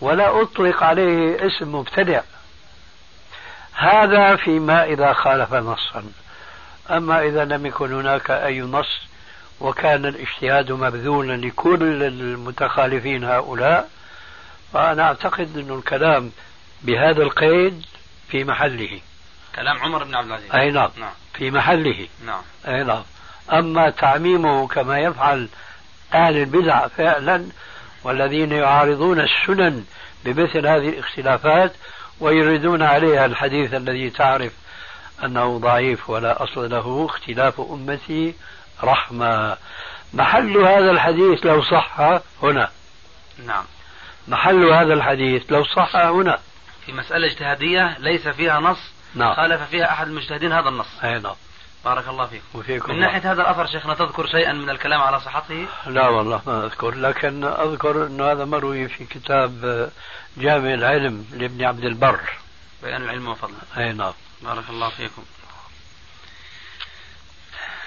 ولا أطلق عليه اسم مبتدع. هذا فيما إذا خالف نصا. أما إذا لم يكن هناك أي نص وكان الاجتهاد مبذولا لكل المتخالفين هؤلاء فأنا أعتقد أن الكلام بهذا القيد في محله. كلام عمر بن عبد العزيز. أي نعم, نعم. في محله. نعم. أي نعم. أما تعميمه كما يفعل أهل البدع فعلا والذين يعارضون السنن بمثل هذه الاختلافات ويريدون عليها الحديث الذي تعرف أنه ضعيف ولا أصل له اختلاف أمتي رحمة. محل هذا الحديث لو صح هنا. نعم. محل هذا الحديث لو صح هنا. في مسألة اجتهادية ليس فيها نص نعم. خالف فيها أحد المجتهدين هذا النص. أي نعم. بارك الله فيكم. وفيكم من ناحية هذا الأثر شيخنا تذكر شيئا من الكلام على صحته؟ لا والله ما أذكر لكن أذكر أن هذا مروي في كتاب جامع العلم لابن عبد البر. بيان العلم وفضله. أي نعم. بارك الله فيكم.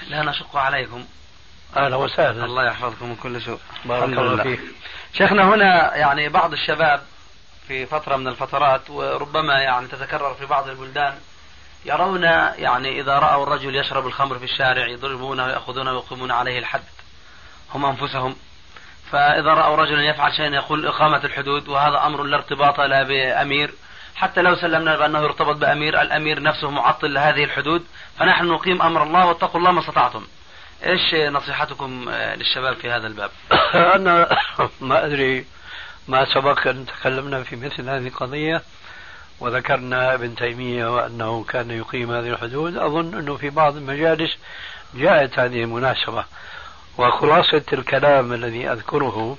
لا نشق عليكم. أهلا وسهلا الله يحفظكم من كل سوء. بارك الله فيك. شيخنا هنا يعني بعض الشباب في فترة من الفترات وربما يعني تتكرر في بعض البلدان يرون يعني إذا رأوا الرجل يشرب الخمر في الشارع يضربونه ويأخذونه ويقيمون عليه الحد. هم أنفسهم. فإذا رأوا رجلا يفعل شيئا يقول إقامة الحدود وهذا أمر لا ارتباط لا بأمير حتى لو سلمنا بأنه يرتبط بأمير الأمير نفسه معطل لهذه الحدود فنحن نقيم أمر الله واتقوا الله ما استطعتم. إيش نصيحتكم للشباب في هذا الباب؟ (coughs) أنا (coughs) ما أدري ما سبق أن تكلمنا في مثل هذه القضية وذكرنا ابن تيمية وأنه كان يقيم هذه الحدود. أظن أنه في بعض المجالس جاءت هذه المناسبة. وخلاصة الكلام الذي أذكره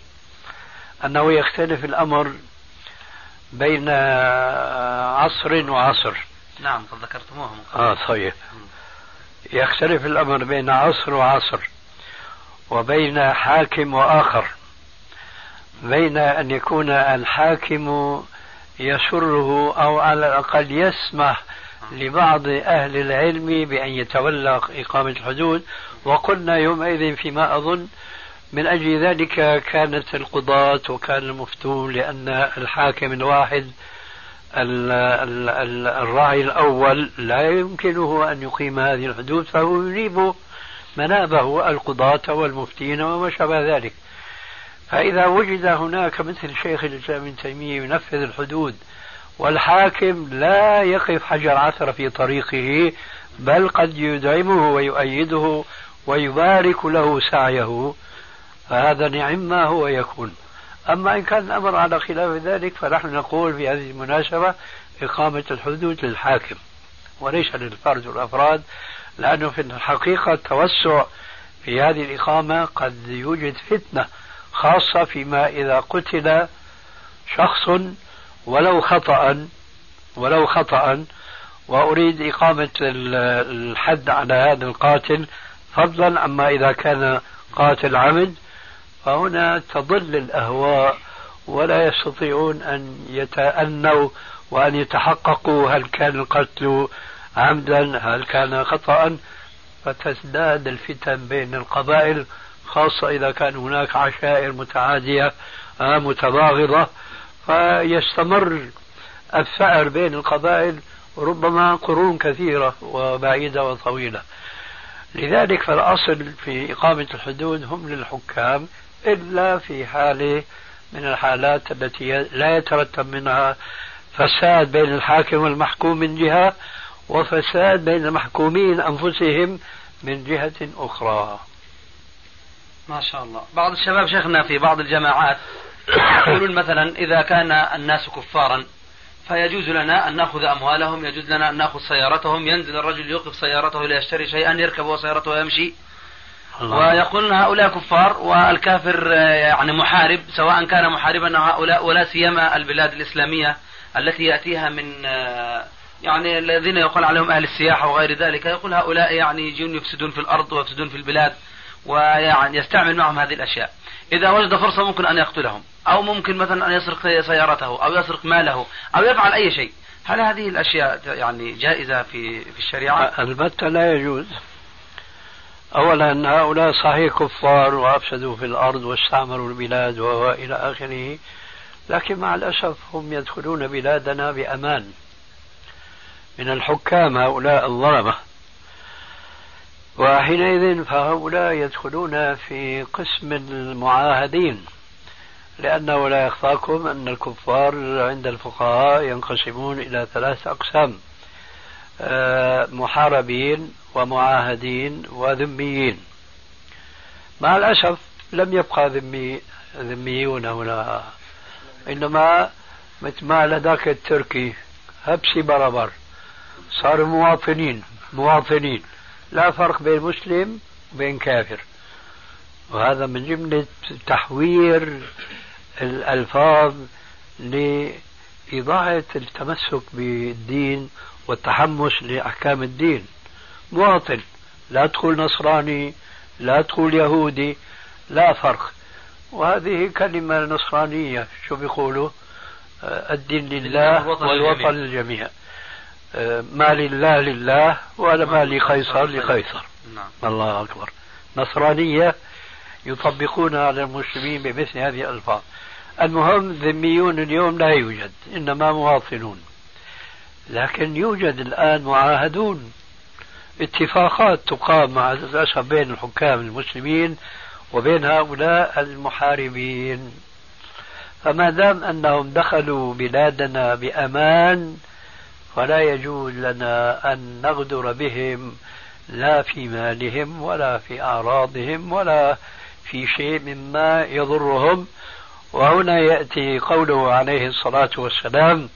أنه يختلف الأمر بين عصر وعصر. نعم قد ذكرتموها من قبل. آه طيب. يختلف الأمر بين عصر وعصر وبين حاكم وآخر بين أن يكون الحاكم يسره أو على الأقل يسمح لبعض أهل العلم بأن يتولى إقامة الحدود. وقلنا يومئذ فيما أظن من أجل ذلك كانت القضاة وكان المفتون لأن الحاكم الواحد الراعي الأول لا يمكنه أن يقيم هذه الحدود فهو يجيب منابه القضاة والمفتين وما شابه ذلك. فإذا وجد هناك مثل شيخ الإسلام ابن تيمية ينفذ الحدود والحاكم لا يقف حجر عثر في طريقه بل قد يدعمه ويؤيده ويبارك له سعيه. فهذا نعم ما هو يكون. أما إن كان الأمر على خلاف ذلك فنحن نقول في هذه المناسبة إقامة الحدود للحاكم وليس للفرد والأفراد لأنه في الحقيقة التوسع في هذه الإقامة قد يوجد فتنة خاصة فيما إذا قتل شخص ولو خطأ ولو خطأ وأريد إقامة الحد على هذا القاتل فضلا عما إذا كان قاتل عمد فهنا تضل الأهواء ولا يستطيعون أن يتأنوا وأن يتحققوا هل كان القتل عمدا هل كان خطأ. فتزداد الفتن بين القبائل خاصة إذا كان هناك عشائر متعادية آه، متباغضة فيستمر الثأر بين القبائل ربما قرون كثيرة وبعيدة وطويلة. لذلك فالأصل في إقامة الحدود هم للحكام إلا في حالة من الحالات التي لا يترتب منها فساد بين الحاكم والمحكوم من جهة وفساد بين المحكومين أنفسهم من جهة أخرى. ما شاء الله. بعض الشباب شيخنا في بعض الجماعات يقولون مثلا إذا كان الناس كفارا فيجوز لنا أن نأخذ أموالهم يجوز لنا أن نأخذ سيارتهم ينزل الرجل يوقف سيارته ليشتري شيئا يركب سيارته ويمشي. ويقولون هؤلاء كفار والكافر يعني محارب سواء كان محاربا هؤلاء ولا سيما البلاد الإسلامية التي يأتيها من يعني الذين يقال عليهم أهل السياحة وغير ذلك. يقول هؤلاء يعني يجون يفسدون في الأرض ويفسدون في البلاد ويعني يستعمل معهم هذه الأشياء. إذا وجد فرصة ممكن أن يقتلهم أو ممكن مثلا أن يسرق سيارته أو يسرق ماله أو يفعل أي شيء. هل هذه الأشياء يعني جائزة في في الشريعة؟ البتة لا يجوز. أولا هؤلاء صحيح كفار وأفسدوا في الأرض واستعمروا البلاد وإلى آخره لكن مع الأسف هم يدخلون بلادنا بأمان. من الحكام هؤلاء الظلمة. وحينئذ فهؤلاء يدخلون في قسم المعاهدين لأنه لا يخفاكم أن الكفار عند الفقهاء ينقسمون إلى ثلاث أقسام. محاربين ومعاهدين وذميين. مع الأسف لم يبقى ذمي ذميون هنا. إنما مثل ما لداك التركي هبسي بربر. صاروا مواطنين مواطنين. لا فرق بين مسلم وبين كافر. وهذا من جملة تحوير الألفاظ لإضاعة التمسك بالدين والتحمس لأحكام الدين. مواطن لا تقول نصراني لا تقول يهودي لا فرق. وهذه كلمة نصرانية شو بيقولوا؟ آه، الدين لله والوطن للجميع. آه، ما لله لله ولا ما لقيصر لقيصر. نعم. الله أكبر. نصرانية يطبقونها على المسلمين بمثل هذه الألفاظ. المهم ذميون اليوم لا يوجد إنما مواطنون. لكن يوجد الآن معاهدون. اتفاقات تقام مع الأسف بين الحكام المسلمين وبين هؤلاء المحاربين. فما دام أنهم دخلوا بلادنا بأمان فلا يجوز لنا أن نغدر بهم لا في مالهم ولا في أعراضهم ولا في شيء مما يضرهم. وهنا يأتي قوله عليه الصلاة والسلام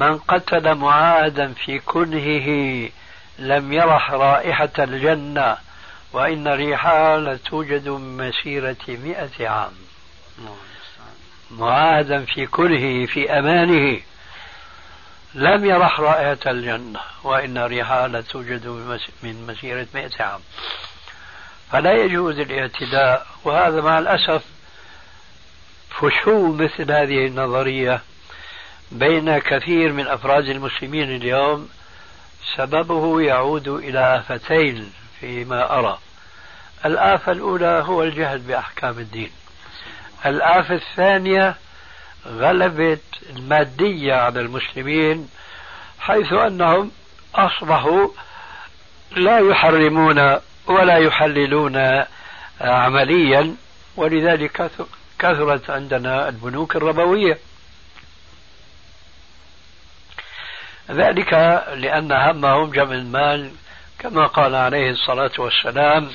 من قتل معاهدا في كنهه لم يرح رائحة الجنة وإن ريحها لتوجد من مسيرة مئة عام. معاهدا في كنهه في أمانه لم يرح رائحة الجنة وإن ريحها لا توجد من مسيرة مئة عام. فلا يجوز الاعتداء وهذا مع الأسف فشو مثل هذه النظرية؟ بين كثير من أفراد المسلمين اليوم سببه يعود إلى آفتين فيما أرى. الآفة الأولى هو الجهل بأحكام الدين. الآفة الثانية غلبة المادية على المسلمين حيث أنهم أصبحوا لا يحرمون ولا يحللون عمليا ولذلك كثرت عندنا البنوك الربوية. ذلك لأن همهم جمع المال كما قال عليه الصلاة والسلام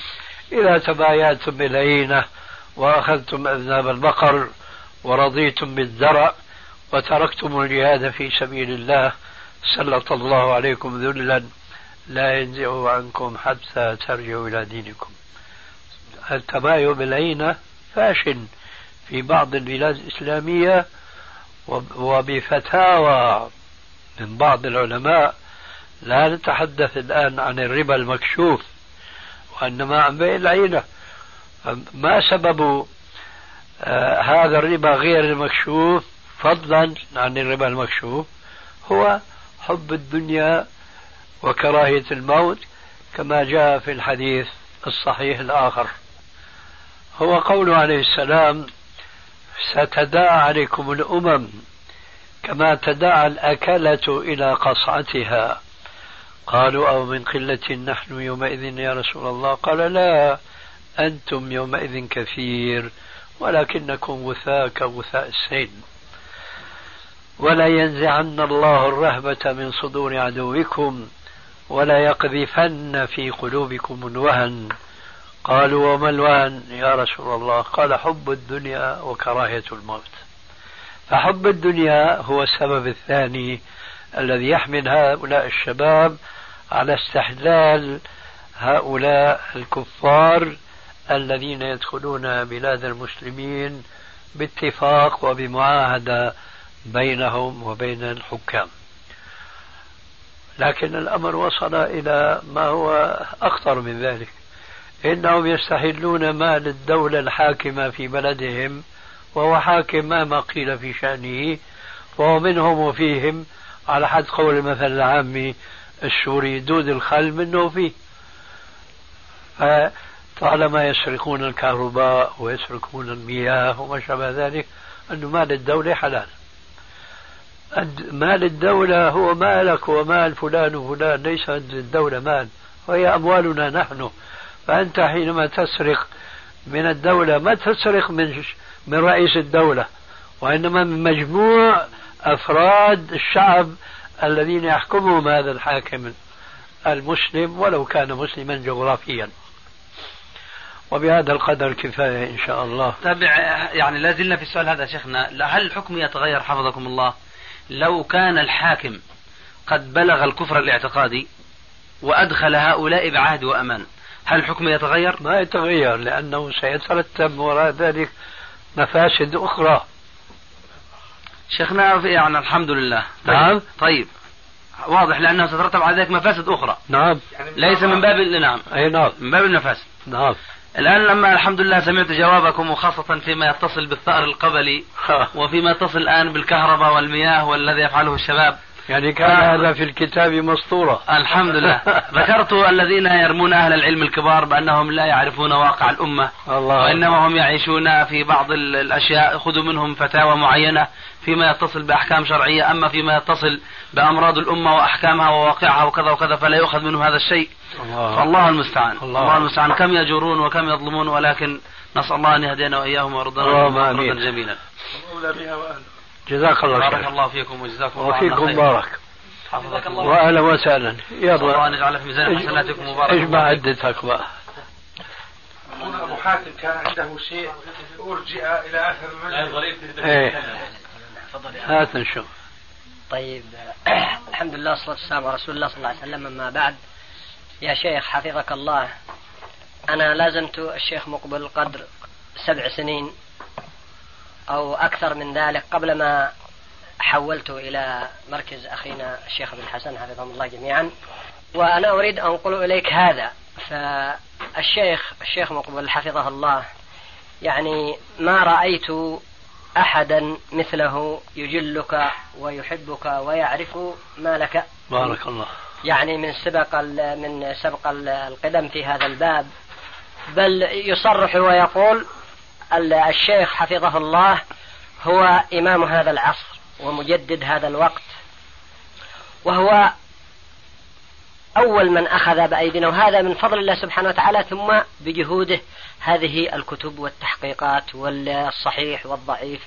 إذا تبايعتم بالعينة وأخذتم أذناب البقر ورضيتم بالزرع وتركتم الجهاد في سبيل الله سلط الله عليكم ذلا لا ينزع عنكم حتى ترجعوا إلى دينكم. التبايع بالعينة فاشل في بعض البلاد الإسلامية وبفتاوى. من بعض العلماء لا نتحدث الآن عن الربا المكشوف وإنما عن بيع العينة. ما سبب آه هذا الربا غير المكشوف فضلا عن الربا المكشوف؟ هو حب الدنيا وكراهية الموت كما جاء في الحديث الصحيح الآخر. هو قوله عليه السلام ستداعى عليكم الأمم كما تداعى الأكلة إلى قصعتها. قالوا أو من قلة نحن يومئذ يا رسول الله؟ قال لا أنتم يومئذ كثير ولكنكم غثاء كغثاء السيل. ولا ينزعن الله الرهبة من صدور عدوكم ولا يقذفن في قلوبكم الوهن. قالوا وما الوهن يا رسول الله؟ قال حب الدنيا وكراهية الموت. فحب الدنيا هو السبب الثاني الذي يحمل هؤلاء الشباب على استحلال هؤلاء الكفار الذين يدخلون بلاد المسلمين باتفاق وبمعاهدة بينهم وبين الحكام. لكن الأمر وصل إلى ما هو أخطر من ذلك. إنهم يستحلون مال الدولة الحاكمة في بلدهم وهو حاكم مهما قيل في شأنه وهو منهم وفيهم على حد قول المثل العامي السوري دود الخل منه وفيه فطالما يسرقون الكهرباء ويسرقون المياه وما شابه ذلك أن مال الدولة حلال. مال الدولة هو مالك ومال فلان وفلان ليس الدولة مال وهي أموالنا نحن. فأنت حينما تسرق من الدولة ما تسرق من من رئيس الدولة وإنما من مجموع أفراد الشعب الذين يحكمهم هذا الحاكم المسلم ولو كان مسلما جغرافيا. وبهذا القدر كفاية إن شاء الله. تابع يعني لا زلنا في السؤال هذا شيخنا هل الحكم يتغير حفظكم الله؟ لو كان الحاكم قد بلغ الكفر الاعتقادي وأدخل هؤلاء بعهد وأمان هل الحكم يتغير؟ ما يتغير لأنه سيترتب وراء ذلك مفاسد أخرى. شيخنا يعني الحمد لله. طيب. نعم. طيب. واضح لأنه سترتب على ذلك مفاسد أخرى. نعم. ليس من باب نعم. أي نعم. من باب المفاسد. نعم. الآن لما الحمد لله سمعت جوابكم وخاصة فيما يتصل بالثأر القبلي وفيما يتصل الآن بالكهرباء والمياه والذي يفعله الشباب. يعني كان آه. هذا في الكتاب مسطورة. الحمد لله (laughs) ذكرت الذين يرمون أهل العلم الكبار بأنهم لا يعرفون واقع الأمة الله. وإنما هم يعيشون في بعض الأشياء خذوا منهم فتاوى معينة فيما يتصل بأحكام شرعية أما فيما يتصل بأمراض الأمة وأحكامها وواقعها وكذا وكذا فلا يؤخذ منهم هذا الشيء. الله. فالله المستعان. الله, الله المستعان. كم يجورون وكم يظلمون ولكن نسأل الله أن يهدينا وإياهم ويرضنا جميلا جزاك الله خير. بارك الله فيكم وجزاكم الله وفيكم بارك حفظك الله. وأهلا وسهلا. يلا الله ان يجعل في ميزان حسناتكم مبارك اجمع عدتك بقى هنا أبو حاتم كان عنده شيء أرجئ إلى اثر المسجد إيه. هات نشوف طيب (clears throat) الحمد لله والصلاه والسلام على رسول الله صلى الله عليه وسلم. أما بعد يا شيخ حفظك الله. أنا لازمت الشيخ مقبل قدر سبع سنين. أو أكثر من ذلك قبل ما حولت إلى مركز أخينا الشيخ ابن حسن حفظهم الله جميعا. وأنا أريد أن أنقل إليك هذا. فالشيخ الشيخ مقبل حفظه الله يعني ما رأيت أحدا مثله يجلك ويحبك ويعرف ما لك. بارك الله. يعني من سبق من سبق القدم في هذا الباب. بل يصرح ويقول الشيخ حفظه الله هو إمام هذا العصر ومجدد هذا الوقت. وهو أول من أخذ بأيدينا وهذا من فضل الله سبحانه وتعالى ثم بجهوده هذه الكتب والتحقيقات والصحيح والضعيف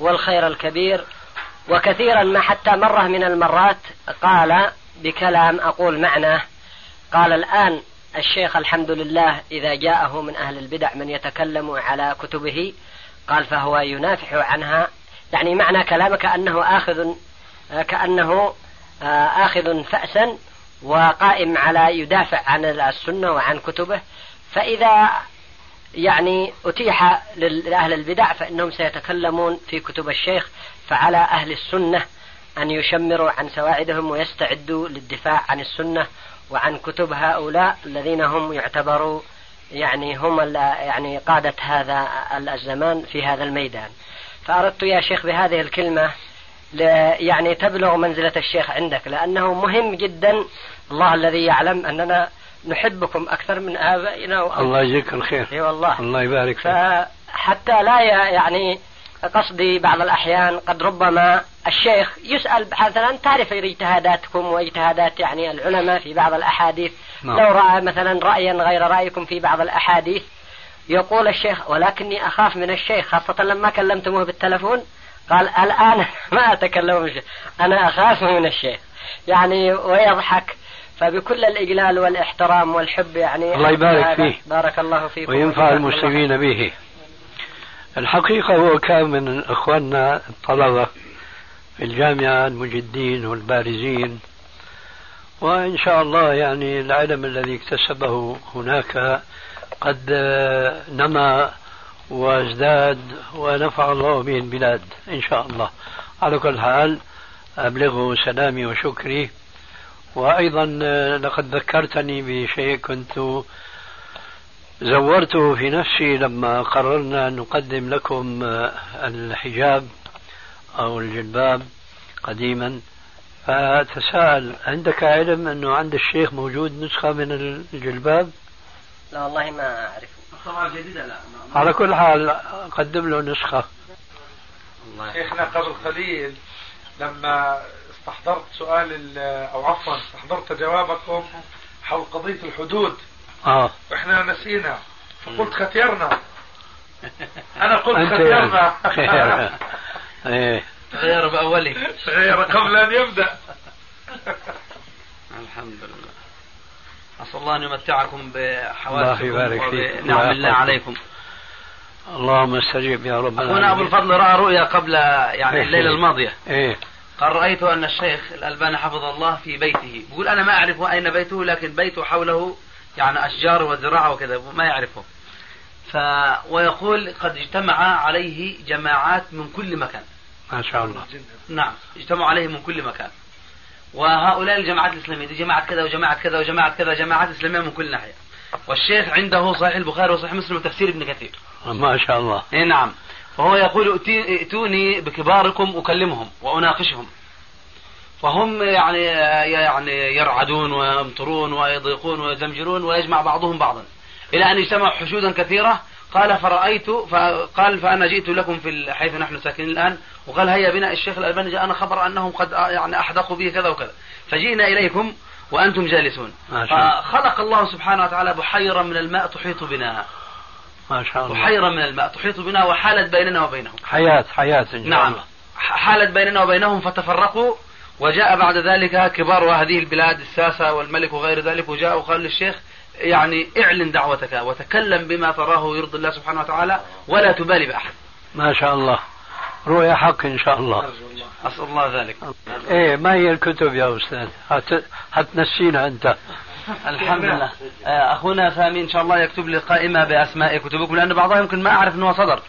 والخير الكبير. وكثيرا ما حتى مرة من المرات قال بكلام أقول معناه قال الآن الشيخ الحمد لله إذا جاءه من أهل البدع من يتكلم على كتبه قال فهو ينافح عنها. يعني معنى كلامك كأنه آخذ كأنه آه، آخذ فأسا وقائم على يدافع عن السنة وعن كتبه. فإذا يعني أتيح لأهل البدع فإنهم سيتكلمون في كتب الشيخ فعلى أهل السنة أن يشمروا عن سواعدهم ويستعدوا للدفاع عن السنة. وعن كتب هؤلاء الذين هم يعتبروا يعني هم يعني قادة هذا الزمان في هذا الميدان. فأردت يا شيخ بهذه الكلمة يعني تبلغ منزلة الشيخ عندك لأنه مهم جدا الله الذي يعلم أننا نحبكم أكثر من آبائنا الله يجزيك الخير. أي والله. الله يبارك فيك. فحتى لا يعني قصدي بعض الأحيان قد ربما الشيخ يسأل مثلا تعرف اجتهاداتكم واجتهادات يعني العلماء في بعض الأحاديث؟ نعم. لو رأى مثلا رأيا غير رأيكم في بعض الأحاديث يقول الشيخ ولكني أخاف من الشيخ خاصة لما كلمتموه بالتلفون. قال الآن (laughs) ما أتكلم من الشيخ أنا أخاف من الشيخ. يعني ويضحك فبكل الإجلال والإحترام والحب يعني الله يبارك فيه بارك الله فيكم وينفع المسلمين به. الحقيقة هو كان من إخواننا الطلبة. في الجامعة المجدين والبارزين. وإن شاء الله يعني العلم الذي اكتسبه هناك قد نما وازداد ونفع الله به البلاد إن شاء الله. على كل حال أبلغه سلامي وشكري. وأيضا لقد ذكرتني بشيء كنت زورته في نفسي لما قررنا أن نقدم لكم الحجاب. أو الجلباب قديما فتساءل عندك علم أنه عند الشيخ موجود نسخة من الجلباب؟ لا والله ما أعرف طبعا جديدة لا على كل حال قدم له نسخة. الله شيخنا قبل قليل لما استحضرت سؤال أو عفوا استحضرت جوابكم حول قضية الحدود. آه. إحنا نسينا. فقلت ختيرنا. أنا قلت ختيرنا. (laughs) (laughs) إيه. غير بأوله. غير قبل أن يبدأ. (laughs) الحمد لله. أسأل الله أن يمتعكم بحواسكم وبنعم الله عليكم. اللهم استجب يا رب أخونا أبو الفضل رأى رؤيا قبل يعني الليلة الماضية. إيه. قال رأيت أن الشيخ الألباني حفظ الله في بيته. بيقول أنا ما أعرف أين بيته لكن بيته حوله يعني أشجار وزراعة وكذا ما يعرفه. ف ويقول قد اجتمع عليه جماعات من كل مكان. ما شاء الله. نعم اجتمعوا عليه من كل مكان. وهؤلاء الجماعات الإسلامية دي جماعة كذا وجماعة كذا وجماعة كذا جماعات إسلامية من كل ناحية. والشيخ عنده صحيح البخاري وصحيح مسلم وتفسير ابن كثير. ما شاء الله. إي نعم. فهو يقول ائتوني بكباركم أكلمهم وأناقشهم. فهم يعني يعني يرعدون ويمطرون ويضيقون ويزمجرون ويجمع بعضهم بعضا. إلى أن اجتمعوا حشودا كثيرة قال فرأيت فقال فأنا جئت لكم في حيث نحن ساكنين الآن. وقال هيا بنا الشيخ الألباني جاءنا خبر أنهم قد يعني أحدقوا به كذا وكذا. فجئنا إليكم وأنتم جالسون. فخلق الله سبحانه وتعالى بحيرة من الماء تحيط بنا. ما شاء الله. بحيرة من الماء تحيط بنا وحالت بيننا وبينهم. حياة حياة إن شاء نعم. الله. حالت بيننا وبينهم فتفرقوا وجاء بعد ذلك كبار هذه البلاد الساسة والملك وغير ذلك وجاء وقال للشيخ يعني اعلن دعوتك وتكلم بما تراه يرضي الله سبحانه وتعالى ولا تبالي بأحد. ما شاء الله. رؤيا حق إن شاء الله. أسأل الله ذلك. إيه ما هي الكتب يا أستاذ؟ حتنسينا أنت. الحمد لله. آه، أخونا سامي إن شاء الله يكتب لي قائمة بأسماء كتبكم لأن بعضها يمكن ما أعرف أنه صدر.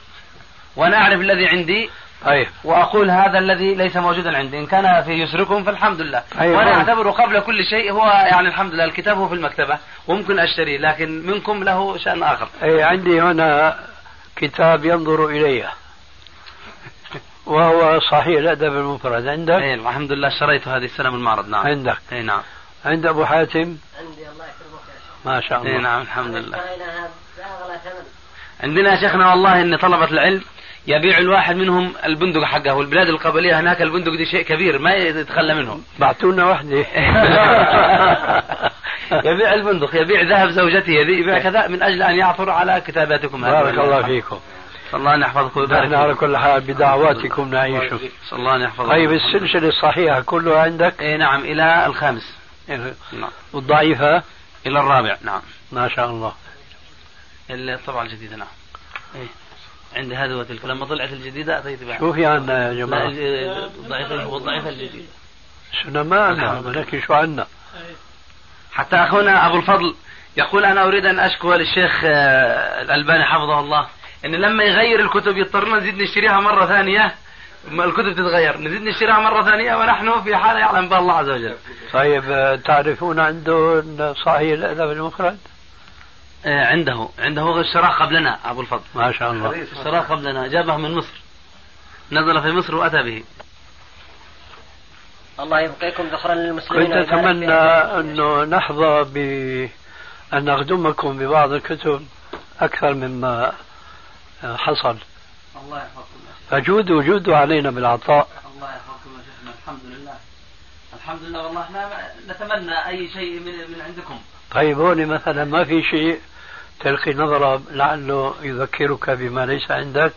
وأنا أعرف الذي عندي. طيب. وأقول هذا الذي ليس موجودا عندي. إن كان في يسركم فالحمد لله. أيوة. وأنا اعتبره قبل كل شيء هو يعني الحمد لله. الكتاب هو في المكتبة. وممكن اشتريه لكن منكم له شأن آخر. أي عندي هنا كتاب ينظر إلي (laughs) وهو صحيح الأدب المفرد. عندك؟ اي الحمد لله. اشتريته هذه السنة من المعرض نعم. عندك. أي نعم. عند أبو حاتم؟ عندي الله يكرمك يا شيخ. ما شاء أي الله نعم. الحمد لله. عندنا يا شيخنا والله إن طلبة العلم يبيع الواحد منهم البندق حقه والبلاد القبلية هناك البندق دي شيء كبير ما يتخلى منه (laughs) بعتونا وحدة (laughs) يبيع البندق يبيع ذهب زوجته يبيع كذا من أجل أن يعثر على كتاباتكم هذه بارك الله فيكم. الله أن يحفظكم ويبارك نحن على. كل حال بدعواتكم نعيش. الله أن يحفظكم طيب السلسلة الصحيحة كلها عندك؟ اي نعم إلى الخامس. نعم. والضعيفة؟ إلى الرابع نعم. ما شاء الله. الطبعة الجديدة نعم. إيه. عندي هذا وتلك لما طلعت الجديدة اتيت بها شو في عنا يا جماعة. الضعيفه والضعيفه الجديده سنة ما عنا ولكن شو عنا؟ حتى أخونا أبو الفضل يقول أنا أريد أن أشكو للشيخ آه، الألباني حفظه الله إن لما يغير الكتب يضطرنا نزيد نشتريها مرة ثانية. ما الكتب تتغير نزيد نشتريها مرة ثانية ونحن في حالة يعلم بها الله عز وجل. طيب آه، تعرفون عنده صحيح الأدب المفرد؟ عنده عنده هو اشتراه قبلنا أبو الفضل. ما شاء الله. اشتراه قبلنا جابه من مصر. نزل في مصر وأتى به. الله يبقيكم ذخرا للمسلمين كنت أتمنى. أنه نحظى بأن نخدمكم ببعض الكتب أكثر مما آه، حصل. الله يحفظكم فجودوا جودوا علينا بالعطاء. الله يحفظكم يا شيخنا الحمد لله. الحمد لله والله إحنا نتمنى أي شيء من من عندكم. طيب هون مثلا ما في شيء. تلقي نظرة لعله يذكرك بما ليس عندك.